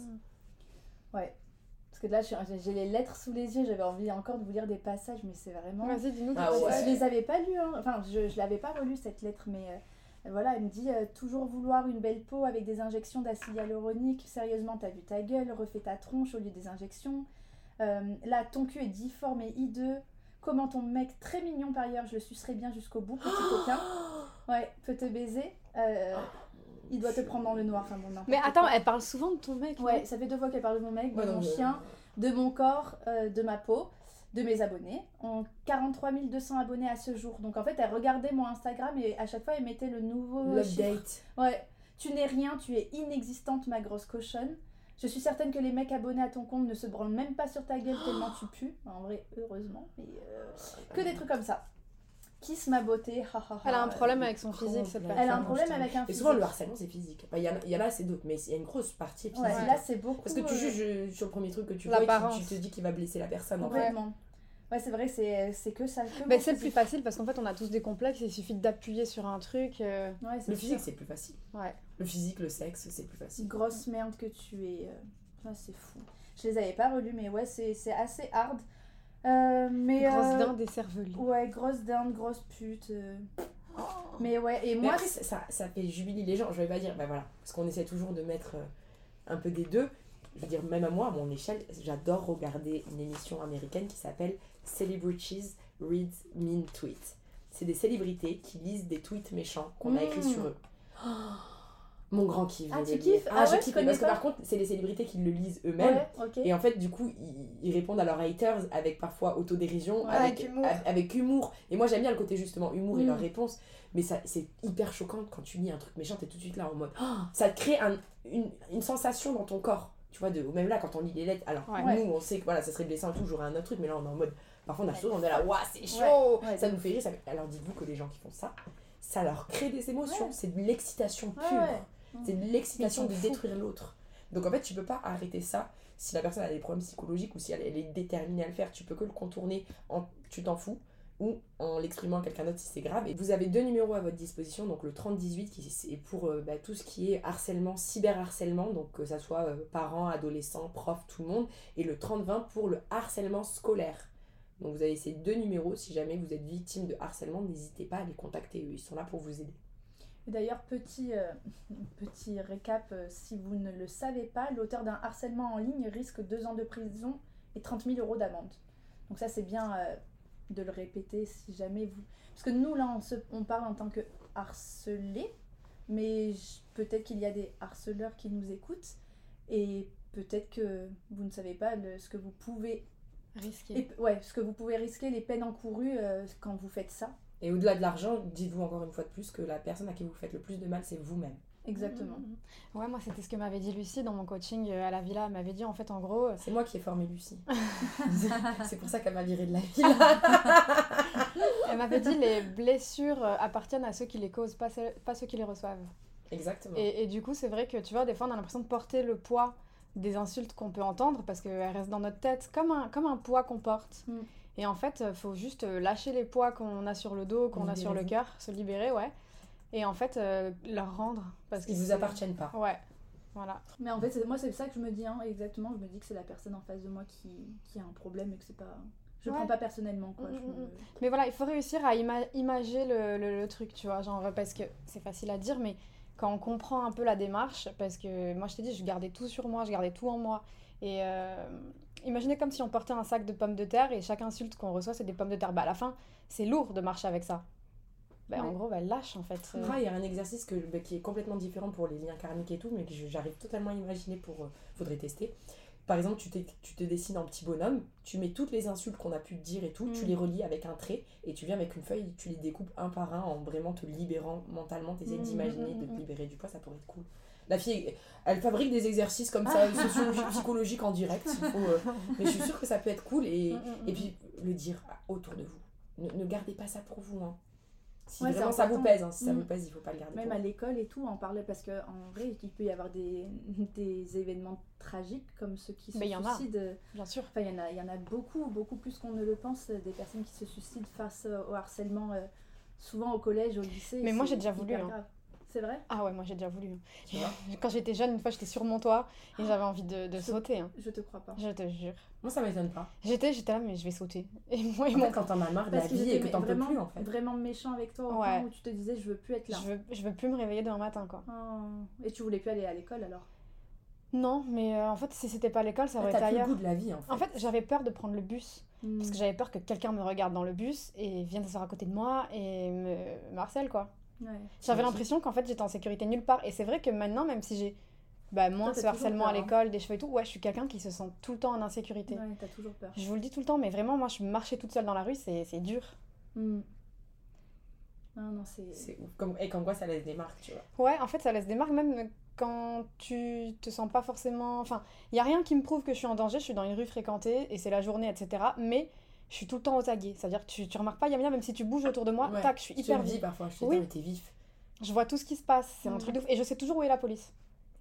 Parce que là, j'ai les lettres sous les yeux, j'avais envie encore de vous lire des passages, mais c'est vraiment. Vas-y, dis-nous. Ah ouais. Je les avais pas lus, hein. enfin, je, je l'avais pas relu cette lettre, mais euh, voilà, elle me dit euh, toujours vouloir une belle peau avec des injections d'acide hyaluronique. Sérieusement, t'as vu ta gueule, refais ta tronche au lieu des injections. Euh, là, ton cul est difforme et hideux. Comment ton mec, très mignon par ailleurs, je le sucerai bien jusqu'au bout, petit coquin. Ouais, peut te baiser. Euh, il doit te prendre dans le noir. Enfin bon, n'importe Mais attends, quoi. elle parle souvent de ton mec. Ouais, ça fait deux fois qu'elle parle de mon mec, de Ouais, mon donc, euh, chien, de mon corps, euh, de ma peau, de mes abonnés. On 43 200 abonnés à ce jour. Donc en fait, elle regardait mon Instagram et à chaque fois, elle mettait le nouveau. L'update. Ouais. Tu n'es rien, tu es inexistante, ma grosse cochonne. Je suis certaine que les mecs abonnés à ton compte ne se branlent même pas sur ta gueule tellement tu pues. En vrai, heureusement. Mais euh, que des trucs comme ça. Kiss ma beauté. Elle a un problème avec son physique, cette Elle a un personne. problème avec un Et physique. souvent le harcèlement c'est physique. Enfin, Il y, en a- il y a c'est d'autres, mais il y a une grosse partie physique. Ouais, là, c'est beaucoup. Parce que tu euh, juges euh, sur le premier truc que tu vois et tu, tu te dis qu'il va blesser la personne. Complètement. Ouais, c'est vrai, c'est c'est que ça. Que Mais c'est le plus facile parce qu'en fait, on a tous des complexes. Il suffit d'appuyer sur un truc. euh, Ouais, Le physique c'est plus facile. Ouais. Le physique, le sexe c'est plus facile. Grosse merde que tu es. euh, ouais, c'est fou. Je les avais pas relus, mais ouais, c'est c'est assez hard. Euh, mais, Grosse euh, dinde écervelée. Ouais, grosse dinde, grosse pute. Oh. Mais ouais, et Mais moi. après, ça, ça, fait jubiler les gens. Je vais pas dire, bah voilà, parce qu'on essaie toujours de mettre un peu des deux. Je veux dire, même à moi, à mon échelle, j'adore regarder une émission américaine qui s'appelle Celebrities Read Mean Tweets. C'est des célébrités qui lisent des tweets méchants qu'on a écrits Mm. sur eux. Mon grand kiff. Ah, tu kiffes Ah, Ah je kiffe. je Parce que par contre, c'est les célébrités qui le lisent eux-mêmes. Ouais. Et en fait, du coup, ils, ils répondent à leurs haters avec parfois autodérision, Ouais, avec, avec humour. avec humour. Et moi, j'aime bien le côté justement humour et Mm. leurs réponses. Mais ça, c'est hyper choquant quand tu lis un truc méchant, t'es tout de suite là en mode. Oh, ça te crée un- une, une sensation dans ton corps. Tu vois, de, même là, quand on lit les lettres. Alors, nous, on sait que voilà, ça serait blessant et tout, j'aurais un autre truc, mais là, on est en mode. Parfois, on a chaud, on est là, waouh, c'est chaud. Ça nous fait rire. ça- Alors, dites-vous que les gens qui font ça, ça leur crée des émotions. Ouais. C'est de l'excitation Ouais, pure. ouais. C'est l'excitation de détruire l'autre. Donc en fait, tu peux pas arrêter ça si la personne a des problèmes psychologiques ou si elle, elle est déterminée à le faire. Tu peux que le contourner en tu t'en fous ou en l'exprimant à quelqu'un d'autre si c'est grave. Et vous avez deux numéros à votre disposition, donc le 3018 qui est pour euh, bah, tout ce qui est harcèlement, cyberharcèlement, donc que ça soit euh, parents, adolescents, profs, tout le monde, et le 3020 pour le harcèlement scolaire. Donc vous avez ces deux numéros, si jamais vous êtes victime de harcèlement, n'hésitez pas à les contacter, eux, ils sont là pour vous aider. D'ailleurs, petit, euh, petit récap, euh, si vous ne le savez pas, l'auteur d'un harcèlement en ligne risque deux ans de prison et 30 000 euros d'amende. Donc ça, c'est bien euh, de le répéter si jamais vous... Parce que nous, là, on, se, on parle en tant que harcelé, mais peut-être qu'il y a des harceleurs qui nous écoutent, et peut-être que vous ne savez pas le- ce que vous pouvez... Risqué. et- ouais, ce que vous pouvez risquer, les peines encourues quand vous faites ça. Et au-delà de l'argent, dites-vous encore une fois de plus que la personne à qui vous faites le plus de mal, c'est vous-même. Exactement. Mhm. Ouais, moi, c'était ce que m'avait dit Lucie dans mon coaching euh, à la villa. Elle m'avait dit, en fait, en gros, euh, C'est moi qui ai formé Lucie. c'est pour ça qu'elle m'a viré de la ville. elle m'avait dit les blessures euh, appartiennent à ceux qui les causent, pas ceux, pas ceux qui les reçoivent. Exactement. Et, et du coup, c'est vrai que tu vois, des fois, on a l'impression de porter le poids des insultes qu'on peut entendre parce qu'elles restent dans notre tête comme un, comme un poids qu'on porte. Et en fait, il faut juste euh, lâcher les poids qu'on a sur le dos, qu'on a sur le cœur, se libérer, ouais. Et en fait, euh, leur rendre. Parce que Ils vous appartiennent pas. Ouais, voilà. Mais en fait, moi, c'est ça que je me dis, hein, exactement. Je me dis que c'est la personne en face de moi qui, qui a un problème et que c'est pas. Je Ouais. prends pas personnellement, quoi. Mm, je mm, me- Mais voilà, il faut réussir à ima- imager le, le- le truc, tu vois. Genre, parce que c'est facile à dire, mais quand on comprend un peu la démarche, parce que moi, je t'ai dit, je gardais tout sur moi, je gardais tout en moi. Et euh, imaginez comme si on portait un sac de pommes de terre et chaque insulte qu'on reçoit, c'est des pommes de terre. Bah, à la fin, c'est lourd de marcher avec ça. Bah, En gros, bah, lâche en fait. Euh, Ah, il y a un exercice que, bah, qui est complètement différent pour les liens karmiques et tout, mais que j'arrive totalement à imaginer pour. euh, faudrait tester. Par exemple, tu, te dessines en petit bonhomme, tu mets toutes les insultes qu'on a pu te dire et tout, tu Mm. les relis avec un trait et tu viens avec une feuille, tu les découpes un par un en vraiment te libérant mentalement, t'essayes Mm, d'imaginer mm, de te libérer du poids, ça pourrait être cool. La fille, elle fabrique des exercices comme ça, psychologiques en direct, faut. euh, mais je suis sûre que ça peut être cool et, Mm, mm, et mm. puis le dire autour de vous. Ne, ne gardez pas ça pour vous. Hein. Si Ouais, vraiment ça vous pèse, hein, si ça vous pèse, il faut pas le garder Même pour à l'école et tout, on parlait parce que en vrai, il peut y avoir des, des événements tragiques comme ceux qui se Mais il y en a. suicident. Bien sûr. Enfin, il y, en a, il y en a beaucoup, beaucoup plus qu'on ne le pense, des personnes qui se suicident face euh, au harcèlement, euh, souvent au collège, au lycée. Mais moi, j'ai déjà voulu, hein. C'est vrai? Ah ouais, moi j'ai déjà voulu. Vois? Quand j'étais jeune, une fois, j'étais sur mon toit et j'avais envie de, de Je- sauter. hein. Je te crois pas. Je te jure. Moi, ça m'étonne pas. J'étais, j'étais là, mais je vais sauter. Et moi, En fait, quand t'en as marre de la vie et que t'en peux plus, en fait. vraiment méchants avec toi au Ouais. point où tu te disais je veux plus être là. Je veux, je veux plus me réveiller demain matin, quoi. Oh. Et tu voulais plus aller à l'école alors? Non, mais euh, en fait, si c'était pas l'école, ça aurait été plus le ailleurs. goût de la vie, en fait. En fait, j'avais peur de prendre le bus. Hmm. Parce que j'avais peur que quelqu'un me regarde dans le bus et vienne s'asseoir à côté de moi et me, me harcèle, quoi. Ouais. J'avais l'impression qu'en fait, j'étais en sécurité nulle part. Et c'est vrai que maintenant, même si j'ai bah, moins Toi, ce harcèlement à peur, hein. l'école, des cheveux et tout, ouais, je suis quelqu'un qui se sent tout le temps en insécurité. Ouais, t'as toujours peur. Je vous le dis tout le temps, mais vraiment, moi, je marchais toute seule dans la rue, c'est c'est dur. Hmm. Non, non, c'est. C'est ouf. Comme... Et qu'angoisse, ça laisse des marques, tu vois. Ouais, en fait, ça laisse des marques, même quand tu te sens pas forcément. Enfin, il y a rien qui me prouve que je suis en danger, je suis dans une rue fréquentée et c'est la journée, etc. Mais je suis tout le temps au taguet. C'est-à-dire que tu, tu remarques pas, Yamina, même si tu bouges autour de moi, Ouais. tac, je suis hyper vif. parfois, je te Oui. t'es vif. Je vois tout ce qui se passe, c'est un Mhm. truc de ouf. Et je sais toujours où est la police.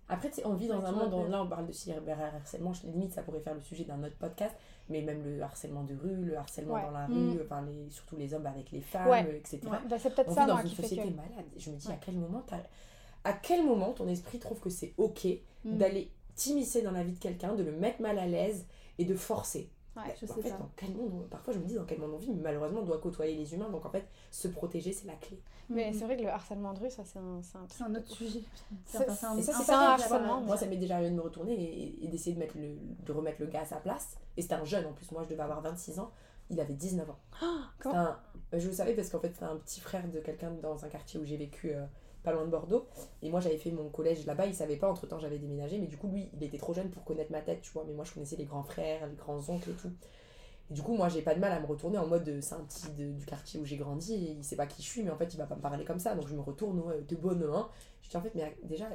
Après, tu sais, on vit dans Ouais, un monde, où- là on parle de cyberharcèlement, limite ça pourrait faire le sujet d'un autre podcast, mais même le harcèlement de rue, le harcèlement Ouais. dans la Mm. rue, enfin, les, surtout les hommes avec les femmes, Ouais. etc. Ouais. Bah, c'est peut-être On ça, vit dans moi, une qui fait société que. malade. Je me dis Ouais. à quel moment à quel moment ton esprit trouve que c'est ok Hmm. d'aller t'immiscer dans la vie de quelqu'un, de le mettre mal à l'aise et de forcer? Ouais, je en sais fait, pas. dans quel monde, parfois je me dis dans quel monde on vit, mais malheureusement on doit côtoyer les humains, donc en fait, se protéger c'est la clé. Mais Mhm. c'est vrai que le harcèlement de rue, ça c'est un, c'est un C'est un autre sujet. C'est- c'est un- ça, un harcèlement, Moi, ça m'est déjà arrivé de me retourner et, et d'essayer de, mettre le, de remettre le gars à sa place. Et c'était un jeune en plus, moi je devais avoir 26 ans, il avait 19 ans. comment- C'était un- euh, je le savais parce qu'en fait, c'était un petit frère de quelqu'un dans un quartier où j'ai vécu euh, pas loin de Bordeaux. Et moi, j'avais fait mon collège là-bas, il savait pas, entre temps j'avais déménagé, mais du coup, lui, il était trop jeune pour connaître ma tête, tu vois. Mais moi, je connaissais les grands frères, les grands oncles et tout. Et du coup, moi, j'ai pas de mal à me retourner en mode euh, c'est un petit du quartier où j'ai grandi, et il sait pas qui je suis, mais en fait, il va pas me parler comme ça. Donc, je me retourne, ouais, de bonne main. Je dis en fait, mais euh, déjà,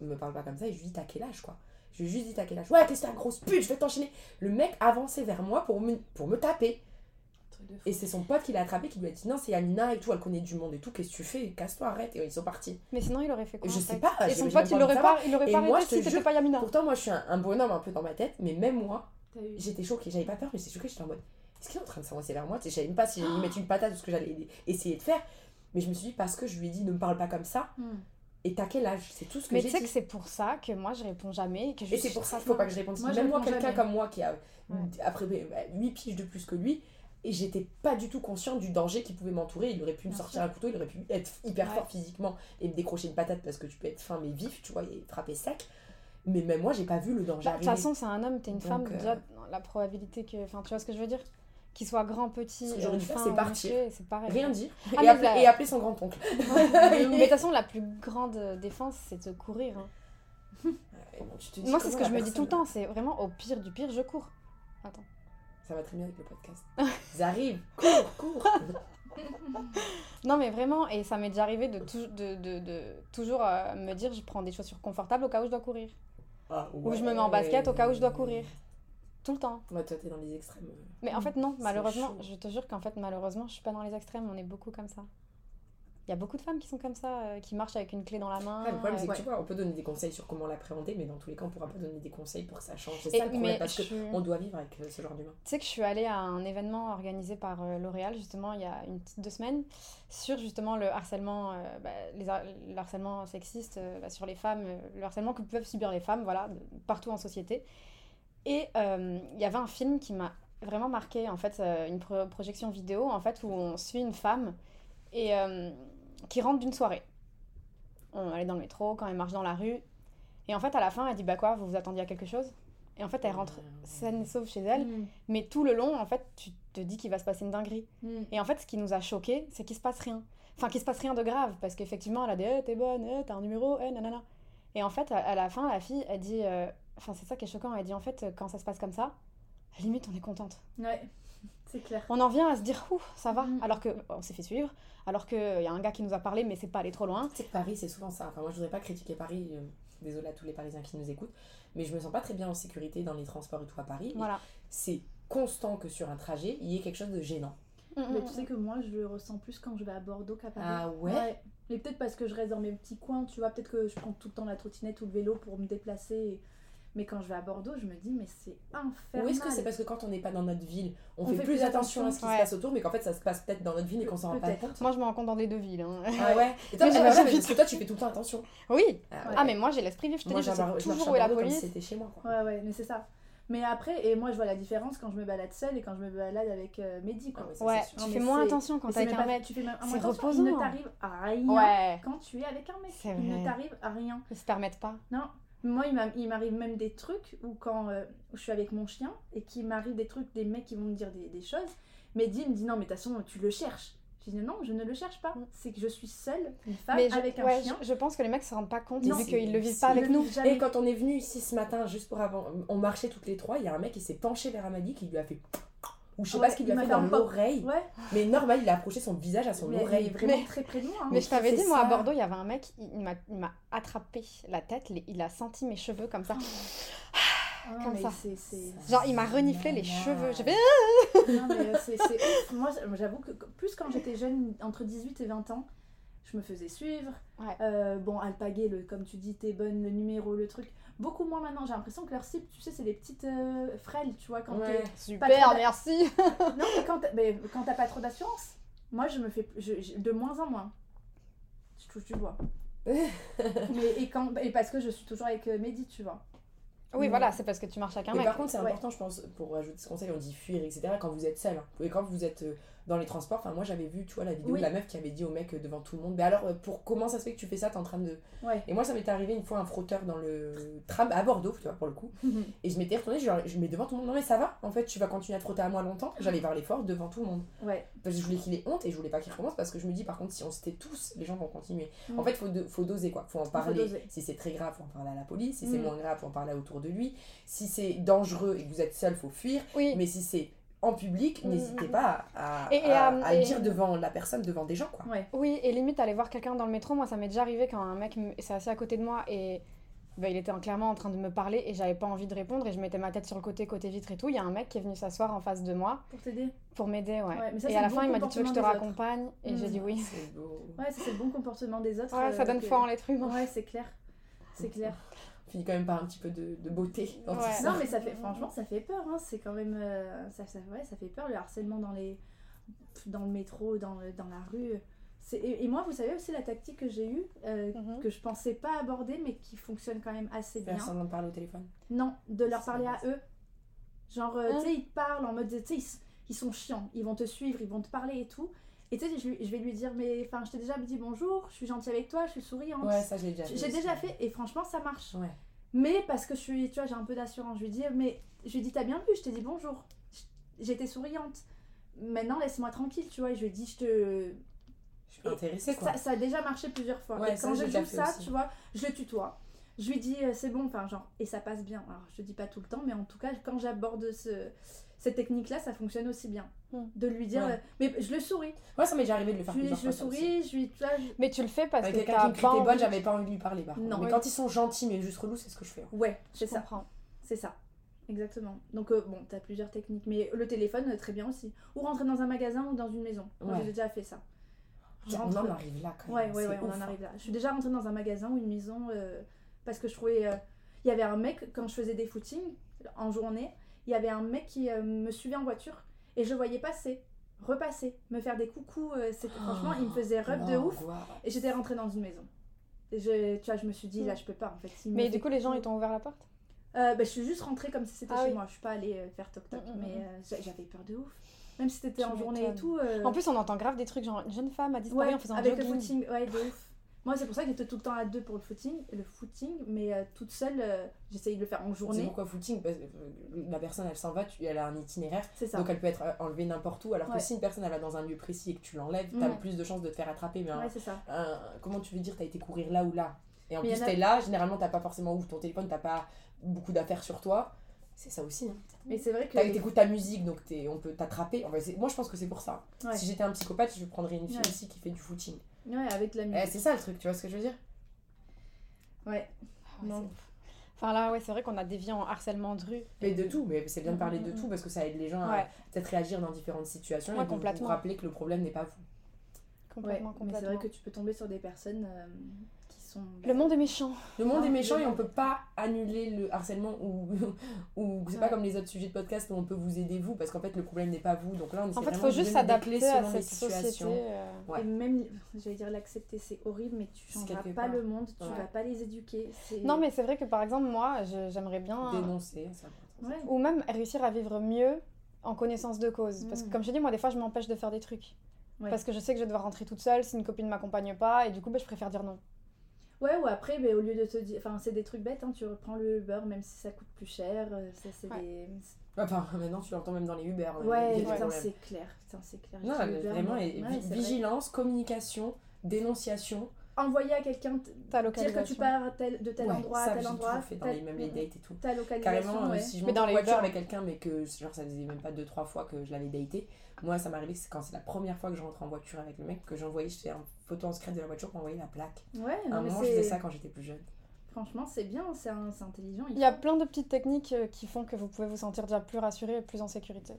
me parle pas comme ça, et je lui dis t'as quel âge quoi? Je lui ai juste t'as quel âge? Ouais, que t'as grosse pute, je vais t'enchaîner. Le mec avançait vers moi pour me, pour me taper. Truc de fou. Et c'est son pote qui l'a attrapé qui lui a dit non, c'est Amina et tout, elle connaît du monde et tout, qu'est-ce que tu fais? Casse-toi, arrête. Et ils sont partis. Mais sinon, il aurait fait quoi Je sais pas, Et son pote, il l'aurait pas, il aurait Et pas arrêté si c'était pas Yamina. Pourtant, moi, je suis un, bonhomme un peu dans ma tête, mais même moi, j'étais choquée. J'avais pas peur, mais j'étais choquée. J'étais en mode est-ce qu'il est en train de s'avancer vers moi? Je savais même pas si j'allais lui mettre une patate ou ce que j'allais essayer de faire. Mais je me suis dit, parce que je lui ai dit ne me parle pas comme ça, Hmm. et t'as quel âge? C'est tout ce que Mais j'ai tu sais dit. que c'est pour ça que moi je réponds jamais. et Que je Et c'est pour ça qu'il faut pas que je réponde. Moi, Même moi, quelqu'un comme moi qui a Ouais. après 8 piges de plus que lui, et j'étais pas du tout consciente du danger qui pouvait m'entourer. Il aurait pu me sortir sûr. un couteau, il aurait pu être hyper Ouais. fort physiquement et me décrocher une patate parce que tu peux être fin mais vif, tu vois, et frapper sec. Mais même moi, j'ai pas vu le danger Bah, De toute façon, c'est un homme, t'es une Donc, femme, euh, déjà, la probabilité que. Enfin, tu vois ce que je veux dire? Qu'il soit grand, petit, Ce j'aurais euh, fin c'est partir. c'est pareil. Rien dire. Ah, et, mais appeler, la- et appeler son grand-oncle. Mais de toute façon, la plus grande défense, c'est de courir. hein. Et bon, tu te dis Moi, c'est ce que je me dis tout le temps, c'est vraiment au pire du pire, je cours. Attends. Ça va très bien avec le podcast. Ils arrivent, cours, cours. Non, mais vraiment, et ça m'est déjà arrivé de, tou- de, de, de toujours euh, me dire je prends des chaussures confortables au cas où je dois courir. Ah, Ou je me mets en basket au cas où je dois courir. Tout le temps. Ouais, toi, t'es dans les extrêmes. Mais en fait, non, malheureusement, chaud. je te jure qu'en fait, malheureusement, je suis pas dans les extrêmes, on est beaucoup comme ça. Il y a beaucoup de femmes qui sont comme ça, euh, qui marchent avec une clé dans la main. Ah, le problème, c'est que euh, tu vois, on peut donner des conseils sur comment l'appréhender, mais dans tous les cas, on pourra pas donner des conseils pour que ça change. C'est ça le problème, parce je qu'on doit vivre avec euh, ce genre d'humain. Tu sais que je suis allée à un événement organisé par L'Oréal justement il y a une petite deux semaines sur justement le harcèlement, euh, bah, les har- le harcèlement sexiste euh, bah, sur les femmes, le harcèlement que peuvent subir les femmes, voilà, partout en société. Et il y avait un film qui m'a vraiment marqué, en fait, une pro- projection vidéo en fait où on suit une femme et qui rentre d'une soirée. On, elle est dans le métro, quand elle marche dans la rue, et en fait à la fin elle dit bah quoi, vous vous attendiez à quelque chose? Et en fait elle rentre saine et sauve chez elle. Hmm. Mais tout le long, en fait, tu te dis qu'il va se passer une dinguerie. Hmm. Et en fait, ce qui nous a choqués, c'est qu'il se passe rien. Enfin, qu'il se passe rien de grave, parce qu'effectivement, elle a des Eh, t'es bonne, eh, t'as un numéro, eh, nanana. Et en fait, à, à la fin, la fille, elle dit euh, Enfin, c'est ça qui est choquant, elle dit en fait, quand ça se passe comme ça, limite, on est contente. Ouais, c'est clair. On en vient à se dire Ouh, ça va, Mhm. alors que on s'est fait suivre, alors qu'il y a un gars qui nous a parlé, mais c'est pas allé trop loin. Tu sais que Paris, c'est souvent ça. Enfin, moi, je voudrais pas critiquer Paris. euh, désolée à tous les Parisiens qui nous écoutent. Mais je me sens pas très bien en sécurité dans les transports et tout à Paris. Voilà. C'est constant que sur un trajet, il y ait quelque chose de gênant. Mais tu sais que moi, je le ressens plus quand je vais à Bordeaux qu'à Paris. Ah ouais, Mais peut-être parce que je reste dans mes petits coins, tu vois. Peut-être que je prends tout le temps la trottinette ou le vélo pour me déplacer. et- Mais quand je vais à Bordeaux, je me dis, mais c'est infernal. Ou est-ce que c'est parce que quand on n'est pas dans notre ville, on, On fait, fait plus plus attention à ce qui se passe autour, mais qu'en fait ça se passe peut-être dans notre ville et qu'on s'en rend pas compte Moi, je me rends compte dans les deux villes. hein. Ah ouais Et toi, Mais ah ouais, parce que toi tu fais tout le temps attention. Oui Ah, Ah, mais moi, j'ai l'esprit vif, je te Moi dis, je sais je toujours où est la police. c'était chez moi quoi. Ouais, ouais, mais c'est ça. Mais après, et moi, je vois la différence quand je me balade seule et quand je me balade avec euh, Mehdi, Ah quoi. ouais, ça, Ouais, sûr. tu Non, fais moins attention quand t'es c'est avec un mec. Tu fais même C'est attention, Il ne reposant. t'arrive à rien Ouais, quand tu es avec un mec. Il ne t'arrive à rien. ils se permettent pas. Non. Moi, il m'a- il m'arrive même des trucs où quand euh, je suis avec mon chien et qu'il m'arrive des trucs, des mecs qui vont me dire des, des choses, Mehdi me dit non, mais de toute façon, tu le cherches. Je dis non, je ne le cherche pas. Mm. C'est que je suis seule, une femme Mais je, avec un ouais, chien. je, je pense que les mecs se rendent pas compte Non, vu c'est- qu'ils le vivent pas avec nous. jamais. Et quand on est venu ici ce matin, juste pour avant, on marchait toutes les trois, il y a un mec qui s'est penché vers Amadi qui lui a fait. Ou je sais Ouais, pas ce qu'il lui a fait dans l'oreille. Ouais, Mais normal, il a approché son visage à son mais, mais oreille. vraiment Mais- très près de moi. hein. Mais je t'avais dit, moi à. Bordeaux, il y avait un mec, il, il m'a- il m'a attrapé la tête, les- il a senti mes cheveux comme ça. Ah, comme mais ça. c'est- c'est- Genre, il m'a reniflé les cheveux. J'ai fait. Non, mais euh, c'est. Moi, j'avoue que plus quand j'étais jeune, entre 18 et 20 ans, je me faisais suivre. Ouais. Euh, bon, alpaguer, le, comme tu dis, t'es bonne, le numéro, le truc. Beaucoup moins maintenant. J'ai l'impression que leur cible, tu sais, c'est des petites euh, frêles, tu vois. Quand Ouais. Super, merci. Non, mais quand t'as mais quand t'as pas trop d'assurance, moi, je me fais je- je- de moins en moins. Je touche du bois. mais, et, quand, et parce que je suis toujours avec euh, Mehdi, tu vois. Oui, voilà, c'est parce que tu marches avec un Mais mec. par contre, c'est Ouais. important, je pense, pour ajouter ce conseil, on dit fuir, etc. quand vous êtes seul. hein. Et quand vous êtes euh, dans les transports, enfin, moi j'avais vu, tu vois, la vidéo Oui. de la meuf qui avait dit au mec euh, devant tout le monde, mais alors, euh, pour comment ça se fait que tu fais ça, t'es en train de. Ouais. Et moi, ça m'était arrivé une fois un frotteur dans le tram à Bordeaux, tu vois, pour le coup. Et je m'étais retournée, genre, je mets devant tout le monde, non mais ça va, en fait, tu vas continuer à te frotter à moi longtemps. J'allais vers l'effort devant tout le monde. ouais. Parce que je voulais qu'il ait honte et je voulais pas qu'il recommence parce que je me dis, par contre, si on s'était tous, les gens vont continuer. Mm. En fait, faut, faut doser quoi. Faut en parler. Si c'est très grave, faut en parler à la police. Si c'est Mm. moins grave, faut en parler autour de lui. Si c'est dangereux et que vous êtes seul, faut fuir. Oui, Mais si c'est en public, Mm, n'hésitez mm, pas à, à, Et- et à- à- à le et- dire devant la personne, devant des gens quoi. Ouais. oui, et limite aller voir quelqu'un dans le métro, moi ça m'est déjà arrivé quand un mec me- s'est assis à côté de moi et bah, il était en- clairement en train de me parler et j'avais pas envie de répondre et je mettais ma tête sur le côté, côté vitre et tout. Il y a un mec qui est venu s'asseoir en face de moi Pour t'aider. pour m'aider, ouais. Ouais, mais ça, et à la fin, il m'a dit Tu veux que je te raccompagne Et j'ai Mm. dit oui. C'est beau. Ouais, ça c'est le bon comportement des autres. Ouais, ça euh, donne que- foi en l'être humain. Ouais, c'est clair. C'est clair. Finit quand même par un petit peu de, de beauté dans tout Ouais. ça. Non, mais ça fait, franchement, ça fait peur. Hein. C'est quand même. euh, ça, ça, ouais, ça fait peur le harcèlement dans, les, dans le métro, dans, le- dans la rue. C'est- Et, et moi, vous savez aussi la tactique que j'ai eue, euh, Mhm. que je pensais pas aborder, mais qui fonctionne quand même assez bien. Faire semblant de parler au téléphone. Non, de leur parler à eux. Genre, euh, Hein tu sais, ils te parlent en mode, tu sais, ils, s- ils sont chiants, ils vont te suivre, ils vont te parler et tout. Et tu sais, je, vais lui dire, mais enfin, je t'ai déjà dit bonjour, je suis gentille avec toi, je suis souriante. Ouais, ça j'ai déjà fait. J'ai déjà fait et franchement, ça marche. Ouais. Mais parce que je suis, tu vois, j'ai un peu d'assurance. Je lui dis, mais je lui dis, t'as bien vu, je t'ai dit bonjour. J'étais souriante. Maintenant, laisse-moi tranquille, tu vois. Et je lui dit, je te. Je suis intéressée quoi. Ça, ça a déjà marché plusieurs fois. Ouais, et ça, quand je joue ça, aussi. tu vois, je le tutoie. Je lui dis, euh, c'est bon, enfin, genre, et ça passe bien. Alors, je te dis pas tout le temps, mais en tout cas, quand j'aborde ce, cette technique-là, ça fonctionne aussi bien. Hmm. De lui dire, Ouais. euh, mais je le souris. Ouais, ça m'est déjà arrivé de le faire Je, plusieurs je le fois. aussi. souris, je lui. je- Mais tu le fais parce Avec que quelqu'un qui me bonne, j'avais pas envie de lui parler par. Non. Mais Oui. quand ils sont gentils mais juste relous, c'est ce que je fais. hein. Ouais, c'est ça. C'est ça. Exactement. Donc, euh, bon, t'as plusieurs techniques. Mais le téléphone, euh, très bien aussi. Ou rentrer dans un magasin ou dans une maison. Moi, Ouais. j'ai déjà fait ça. Je On en arrive là quand Ouais, même. ouais, c'est ouais, on ouf, en hein. arrive là. Je suis déjà rentrée dans un magasin ou une maison euh, parce que je trouvais. euh, Il y avait un mec, quand je faisais des footings en journée, il y avait un mec qui euh, me suivait en voiture et je voyais passer, repasser, me faire des coucous. euh, c'était- franchement, il me faisait rub de ouf. Et j'étais rentrée dans une maison. Et je, tu vois, je me suis dit, là, je peux pas en fait. Mais fait du coup, les gens, ils t'ont ouvert la porte? Euh, bah, je suis juste rentrée comme si c'était Ah chez oui. moi. Je suis pas allée euh, faire toc toc. Mm, mm, mais mm. euh, j'a- j'avais peur de ouf. Même si c'était en journée et tout. euh, En plus, on entend grave des trucs genre une jeune femme a disparu ouais, en faisant un avec jogging. le footing, ouais, de ouf. Moi, c'est pour ça que j'étais tout le temps à deux pour le footing, le footing mais euh, toute seule, euh, j'essayais de le faire en C'est journée. pourquoi footing Parce que euh, la personne elle s'en va, tu- elle a un itinéraire, C'est ça. donc elle peut être euh, enlevée n'importe où. Alors Ouais. que si une personne elle va dans un lieu précis et que tu l'enlèves, t'as Mhm. plus de chances de te faire attraper. Mais Ouais, c'est un- comment tu veux dire, t'as été courir là ou là? Et en Mais plus, a- t'es là, généralement t'as pas forcément ouvert ton téléphone, t'as pas beaucoup d'affaires sur toi. C'est ça aussi. Hein. Mais c'est vrai que. T'écoutes ta musique, donc t'es- on peut t'attraper. Enfin, c'est- moi je pense que c'est pour ça. Si j'étais un psychopathe, je prendrais une fille aussi qui fait du footing. Ouais, avec la Eh, musique. c'est ça le truc, tu vois ce que je veux dire? Ouais. Ouais, Non. c'est- Enfin là, ouais, c'est vrai qu'on a dévié en harcèlement de rue. Mais de tout, mais c'est bien de parler de Mm, mm, tout parce que ça aide les gens Ouais, à peut-être réagir dans différentes situations Ouais, et de vous complètement. rappeler que le problème n'est pas vous. Ouais, complètement, mais c'est complètement. vrai que tu peux tomber sur des personnes euh, sont. Le monde est méchant. Le monde Non, est méchant le et on peut pas annuler le harcèlement ou, ou c'est pas comme les autres sujets de podcast où on peut vous aider vous parce qu'en fait le problème n'est pas vous. Donc là on essaie En fait, il faut juste s'adapter à selon les cette société. situations. euh. Ouais. Et même, j'allais dire l'accepter, c'est horrible, mais tu changeras pas part. le monde, tu Ouais. vas pas les éduquer. Non, mais c'est vrai que par exemple, moi, j'aimerais bien. Dénoncer, ça. Ouais. Ou même réussir à vivre mieux en connaissance de cause. Parce que, Mm. comme je te dis, moi, des fois, je m'empêche de faire des trucs. Ouais. Parce que je sais que je vais devoir rentrer toute seule si une copine m'accompagne pas, et du coup, bah, je préfère dire non. Ouais, ou après, mais au lieu de te dire. Enfin, c'est des trucs bêtes, hein, tu reprends le Uber, même si ça coûte plus cher. euh, Ça, c'est Ouais. des. Enfin maintenant tu l'entends même dans les Uber. euh, Ouais, putain, c'est clair. Putain, c'est clair. Non, mais Uber, vraiment, mais- et ouais, vigilance, communication, dénonciation. Envoyer à quelqu'un, dire que tu pars de tel Ouais, endroit ça, à tel endroit. fait dans les, même les dates et tout. Ta localisation, Carrément, euh, ouais. si je monte dans en les voiture avec quelqu'un, mais que genre, ça faisait même pas 2-3 fois que je l'avais daté, moi ça m'est arrivé que c'est quand c'est la première fois que je rentre en voiture avec le mec que j'envoyais, je fais une photo en secret de la voiture pour envoyer la plaque. Ouais, à non, un mais moment, je faisais ça quand j'étais plus jeune. Franchement, c'est bien, c'est un- intelligent. Il y a plein de petites techniques euh, qui font que vous pouvez vous sentir déjà plus rassuré et plus en sécurité.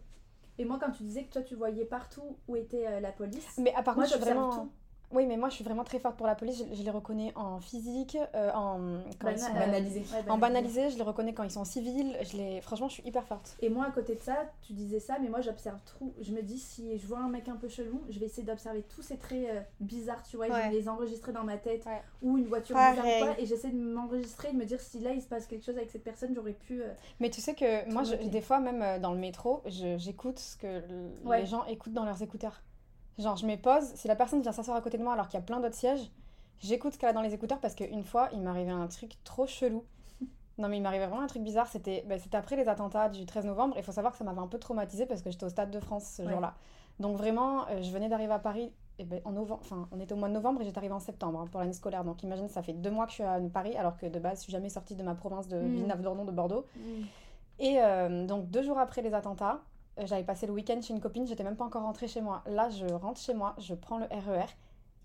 Et moi, quand tu disais que toi, tu voyais partout où était euh, la police, Mais à part moi, je suis vraiment. tout. Oui, mais moi je suis vraiment très forte pour la police. Je, je les reconnais en physique, euh, en, quand ils Bana- sont- euh, banalisé. ouais, en banalisé, je les reconnais quand ils sont civils. Je les... Franchement, je suis hyper forte. Et moi, à côté de ça, tu disais ça, mais moi, j'observe trop. Je me dis, si je vois un mec un peu chelou, je vais essayer d'observer tous ces traits euh, bizarres, tu vois, et je Ouais. vais les enregistrer dans ma tête. Ouais. Ou une voiture Pareil. bizarre ou quoi, et j'essaie de m'enregistrer, de me dire si là, il se passe quelque chose avec cette personne, j'aurais pu. euh, Mais tu sais que moi, je- des fois, même euh, dans le métro, j'écoute ce que Ouais. les gens écoutent dans leurs écouteurs. Genre, je me pose, si la personne vient s'asseoir à côté de moi alors qu'il y a plein d'autres sièges, j'écoute ce qu'elle a dans les écouteurs parce qu'une fois, il m'arrivait un truc trop chelou. Non, mais il m'arrivait vraiment un truc bizarre. C'était c'était après les attentats du 13 novembre. Il faut savoir que ça m'avait un peu traumatisée parce que j'étais au Stade de France ce Ouais. jour-là. Donc, vraiment, euh, je venais d'arriver à Paris. Et ben, en novembre, enfin, on était au mois de novembre et j'étais arrivée en septembre hein, pour l'année scolaire. Donc, imagine, ça fait deux mois que je suis à Paris alors que de base, je suis jamais sortie de ma province de Mm. Villeneuve-d'Ornon de Bordeaux. Et euh, donc deux jours après les attentats, j'avais passé le week-end chez une copine, j'étais même pas encore rentrée chez moi. Là, je rentre chez moi, je prends le RER,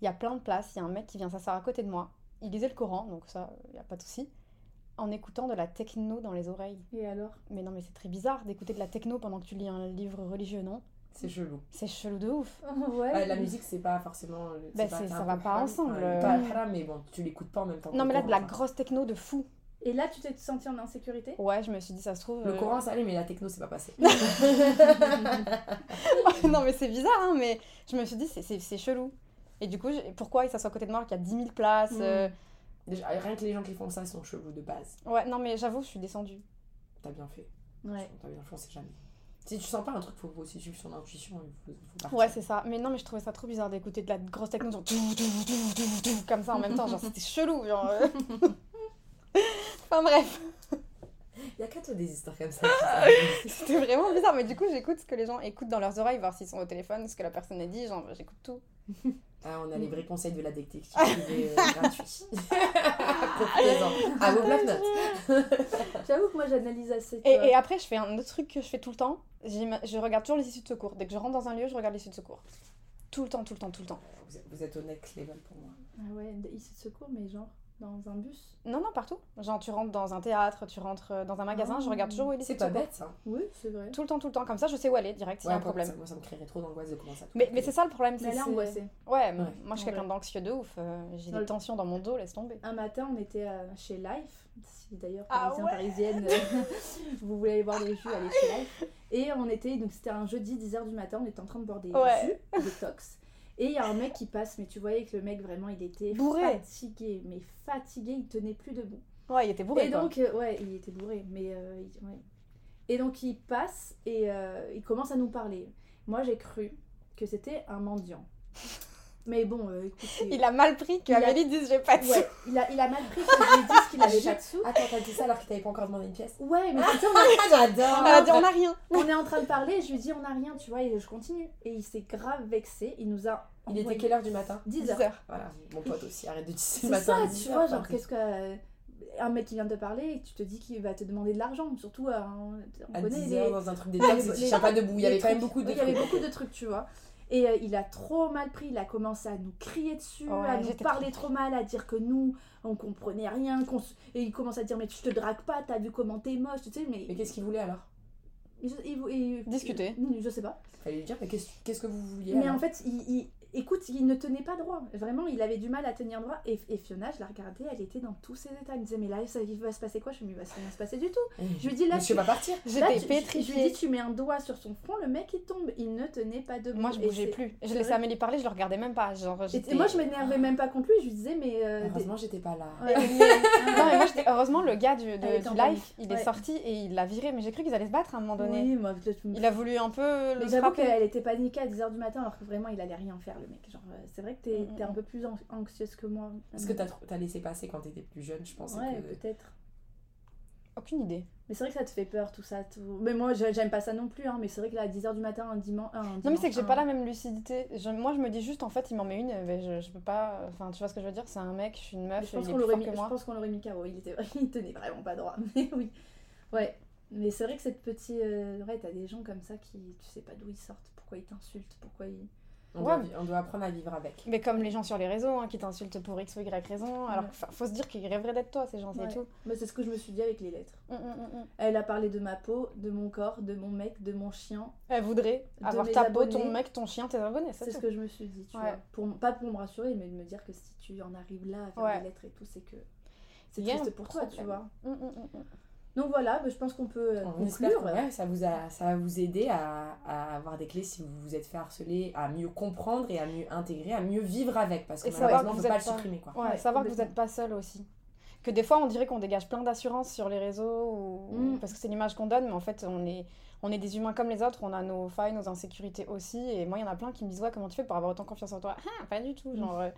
il y a plein de places, il y a un mec qui vient s'asseoir à côté de moi. Il lisait le Coran, donc ça, il n'y a pas de souci, en écoutant de la techno dans les oreilles. Et alors? Mais non, mais c'est très bizarre d'écouter de la techno pendant que tu lis un livre religieux, non? C'est chelou. C'est chelou de ouf. Ouais. La musique, c'est pas forcément. Bah, pas- ça va pas ensemble, Ouais, euh. pas haram, mais bon, tu l'écoutes pas en même temps. Non, mais là, de la grosse techno de fou. Et là, tu t'es senti en insécurité? Ouais, je me suis dit, ça se trouve. Le euh, Coran, ça allait, mais la techno, c'est pas passé. non, mais c'est bizarre, hein, mais je me suis dit, c'est- c'est c'est chelou. Et du coup, pourquoi il s'assoit à côté de moi alors qu'il y a 10 000 places Mm. euh, Déjà, rien que les gens qui font ça sont chelous de base. Ouais, non, mais j'avoue, je suis descendue. T'as bien fait. Ouais. T'as bien fait, on sait jamais. Si tu sens pas un truc, faut aussi suivre son intuition. Il faut, faut. Ouais, c'est ça. Mais non, mais je trouvais ça trop bizarre d'écouter de la grosse techno, genre tout, tout, tout, tout, tout, comme ça en même temps. Genre, c'était chelou. Genre, euh. Enfin bref, Il y a qu'à toi des histoires comme ça. c'était vraiment bizarre. Mais du coup, j'écoute ce que les gens écoutent dans leurs oreilles, voir s'ils sont au téléphone, ce que la personne a dit. Genre, j'écoute tout. ah, on a les vrais conseils de la détective euh, gratuits. À vos bloc-notes. J'avoue que moi, j'analyse assez. Et, après, je fais un autre truc que je fais tout le temps. Je regarde toujours les issues de secours. Dès que je rentre dans un lieu, je regarde les issues de secours. Tout le temps, tout le temps, tout le temps. Vous êtes, vous êtes au next level pour moi. Ah ouais, ici de secours, mais genre, dans un bus. Non, non, partout. Genre, tu rentres dans un théâtre, tu rentres euh, dans un magasin, je Ah. regarde toujours où est l'issue C'est pas bête ça. Oui, c'est vrai. Tout le temps, tout le temps. Comme ça, je sais où aller direct s'il y a un pour- problème. ça- moi, ça me créerait trop d'angoisse de commencer à tout Mais, mais c'est ça le problème. Mais c'est elle est c'est- angoissée. Ouais, Ouais. moi je suis Ouais. quelqu'un d'anxieux de ouf. euh, J'ai Ouais. des tensions dans mon dos, laisse tomber. Un matin, on était euh, chez Life. Si d'ailleurs, Ah parisien, ouais parisienne, vous voulez aller boire des jus, allez chez Life. Et on était, donc c'était un jeudi 10h du matin, on était en train de boire des Ouais. jus, des tox. Et il y a un mec qui passe, mais tu voyais que le mec vraiment, il était Bourré. fatigué, mais fatigué, il tenait plus debout. Ouais, il était bourré. et quoi. donc, euh, ouais, il était bourré, mais euh, il- ouais. Et donc il passe et euh, il commence à nous parler. Moi j'ai cru que c'était un mendiant. Mais bon, euh, écoute, il- a mal pris que Il a- Amélie dise j'ai pas de sous. Ouais, il a, il a mal pris que je lui dit qu'il avait pas de sous. Attends, t'as dit ça alors qu'il t'avait pas encore demandé une pièce Ouais, mais c'est ça, on, a- J'adore dit on a rien. on est en train de parler, je lui dis on a rien, tu vois, et je continue. Et il s'est grave vexé, il nous a. Il était quelle heure du matin 10 10 heures. heures. Voilà, mon pote aussi, arrête de dire C'est le matin. ça, à 10 tu vois, genre, qu'est-ce que. Un mec qui vient te parler et tu te dis qu'il va te demander de l'argent, surtout un- on À connaît 10 les, heures dans un truc des les- taxes, les- tiens pas debout. Il y les avait quand même trucs. beaucoup de Oui, Il y avait trucs. beaucoup de trucs, tu vois. Et euh, il a trop mal pris, il a commencé à nous crier dessus, Ouais, à nous parler trop- trop mal, à dire que nous, on comprenait rien, qu'on et il commence à dire mais tu te dragues pas, t'as vu comment t'es moche, tu sais, mais... Mais qu'est-ce qu'il voulait alors? Il- il- il- Discuter. Je sais pas. Fallait lui dire, mais qu'est-ce qu'est-ce que vous vouliez Mais en fait, il- écoute, il ne tenait pas droit. Vraiment, il avait du mal à tenir droit. Et, et Fiona, je la regardais, elle était dans tous ses états. Elle me disait, mais là, ça, il va se passer quoi? Je me dis, bah, ça va rien se passer du tout. Je lui dis, là, Monsieur tu, va partir. J'étais tu- je lui pétrifiée. dis, tu mets un doigt sur son front, le mec, il tombe. Il ne tenait pas debout. Moi je bougeais plus. Je laissais. Amélie parler, je le regardais même pas. Genre, Et, moi, je m'énervais même pas contre lui. Je lui disais, mais. euh, des- Heureusement, j'étais pas là. Ouais. Non, mais moi, heureusement, le gars du, de- du live, il Ouais. est sorti et il l'a viré. Mais j'ai cru qu'ils allaient se battre à un moment donné. Oui, moi, peut-être. Il a voulu un peu le j'avoue frapper. qu'elle était paniquée à 10h du matin alors que vraiment il allait rien faire le mec. Genre, euh, c'est vrai que t'es Mm, t'es mm. un peu plus an- anxieuse que moi. Parce que t'as t'as laissé passer quand t'étais plus jeune, je pense. Ouais, que... peut-être. Aucune idée. Mais c'est vrai que ça te fait peur tout ça. Tout... Mais moi j'ai- j'aime pas ça non plus, hein, mais c'est vrai que là à 10h du matin, un dimanche. Non, mais c'est que j'ai pas la même lucidité. Je- moi, je me dis juste, en fait, il m'en met une. Mais je, je peux pas. Enfin, tu vois ce que je veux dire? C'est un mec, je suis une meuf, Je pense il qu'on l'aurait mis, que je pense qu'on l'aurait mis KO. Il, était... il tenait vraiment pas droit. Mais oui. Ouais. Mais c'est vrai que cette petite. euh, Ouais, t'as des gens comme ça qui. Tu sais pas d'où ils sortent, pourquoi ils t'insultent, pourquoi ils. On, Ouais. doit, on doit apprendre à vivre avec. Mais comme les gens sur les réseaux hein, qui t'insultent pour X ou Y raison, alors Ouais. faut se dire qu'ils rêveraient d'être toi, ces gens, c'est Ouais. tout. Moi, c'est ce que je me suis dit avec les lettres. Mm, mm, mm. Elle a parlé de ma peau, de mon corps, de mon mec, de mon chien. Elle voudrait avoir ta peau, ton mec, ton chien, tes abonnés, c'est ce que je me suis dit, tu vois. Pour, pas pour me rassurer, mais de me dire que si tu en arrives là à faire des lettres et tout, c'est que c'est triste pour toi, tu vois. Mm, mm, mm, mm. Donc voilà, bah, je pense qu'on peut euh, On espère conclure. que ouais, ça, vous a, ça va vous aider à, à avoir des clés si vous vous êtes fait harceler, à mieux comprendre et à mieux intégrer, à mieux vivre avec. Parce que Et savoir malheureusement, on que ne vous peut pas le supprimer. Quoi. Ouais, Ouais, savoir que vous n'êtes pas seul aussi. Que des fois, on dirait qu'on dégage plein d'assurance sur les réseaux, ou... Mm. parce que c'est l'image qu'on donne, mais en fait, on est, on est des humains comme les autres, on a nos failles, nos insécurités aussi. Et moi, il y en a plein qui me disent Ouais, comment tu fais pour avoir autant confiance en toi? Ah, pas du tout, genre, euh,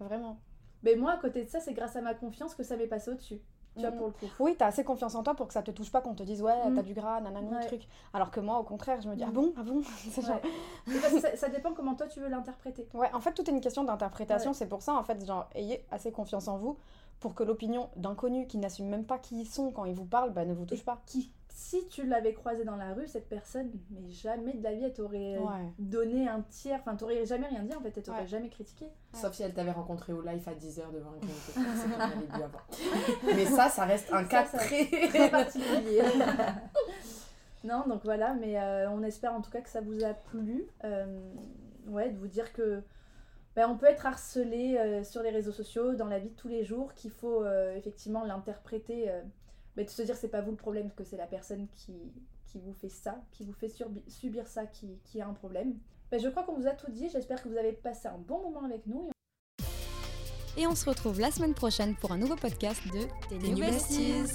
vraiment. Mais moi, à côté de ça, c'est grâce à ma confiance que ça m'est passé au-dessus. Tu vois, Mm. pour le coup. Oui, t'as assez confiance en toi pour que ça te touche pas, qu'on te dise Ouais, Mm. t'as du gras, nanani, Ouais. truc. Alors que moi, au contraire, je me dis Mm. Ah bon, ah bon genre- ça, ça dépend comment toi tu veux l'interpréter. Ouais, en fait, tout est une question d'interprétation. C'est pour ça, en fait, genre, ayez assez confiance en vous pour que l'opinion d'inconnus qui n'assument même pas qui ils sont quand ils vous parlent bah, ne vous touche pas. Qui, si tu l'avais croisé dans la rue, cette personne, mais jamais de la vie, elle t'aurait Ouais. donné un tiers. Enfin, t'aurais jamais rien dit en fait, elle t'aurait Ouais. jamais critiqué. Sauf si elle t'avait rencontré au live à 10h devant un avant. Mais ça, ça reste un Ça, cas ça- très... Très particulier. non, donc voilà, mais euh, on espère en tout cas que ça vous a plu. Euh, ouais, de vous dire que ben, on peut être harcelé euh, sur les réseaux sociaux, dans la vie de tous les jours, qu'il faut euh, effectivement l'interpréter, euh, mais de se dire c'est pas vous le problème, que c'est la personne qui, qui vous fait ça, qui vous fait subir ça, qui, qui a un problème. Ben, je crois qu'on vous a tout dit, j'espère que vous avez passé un bon moment avec nous. Et on se retrouve la semaine prochaine pour un nouveau podcast de Des. Besties.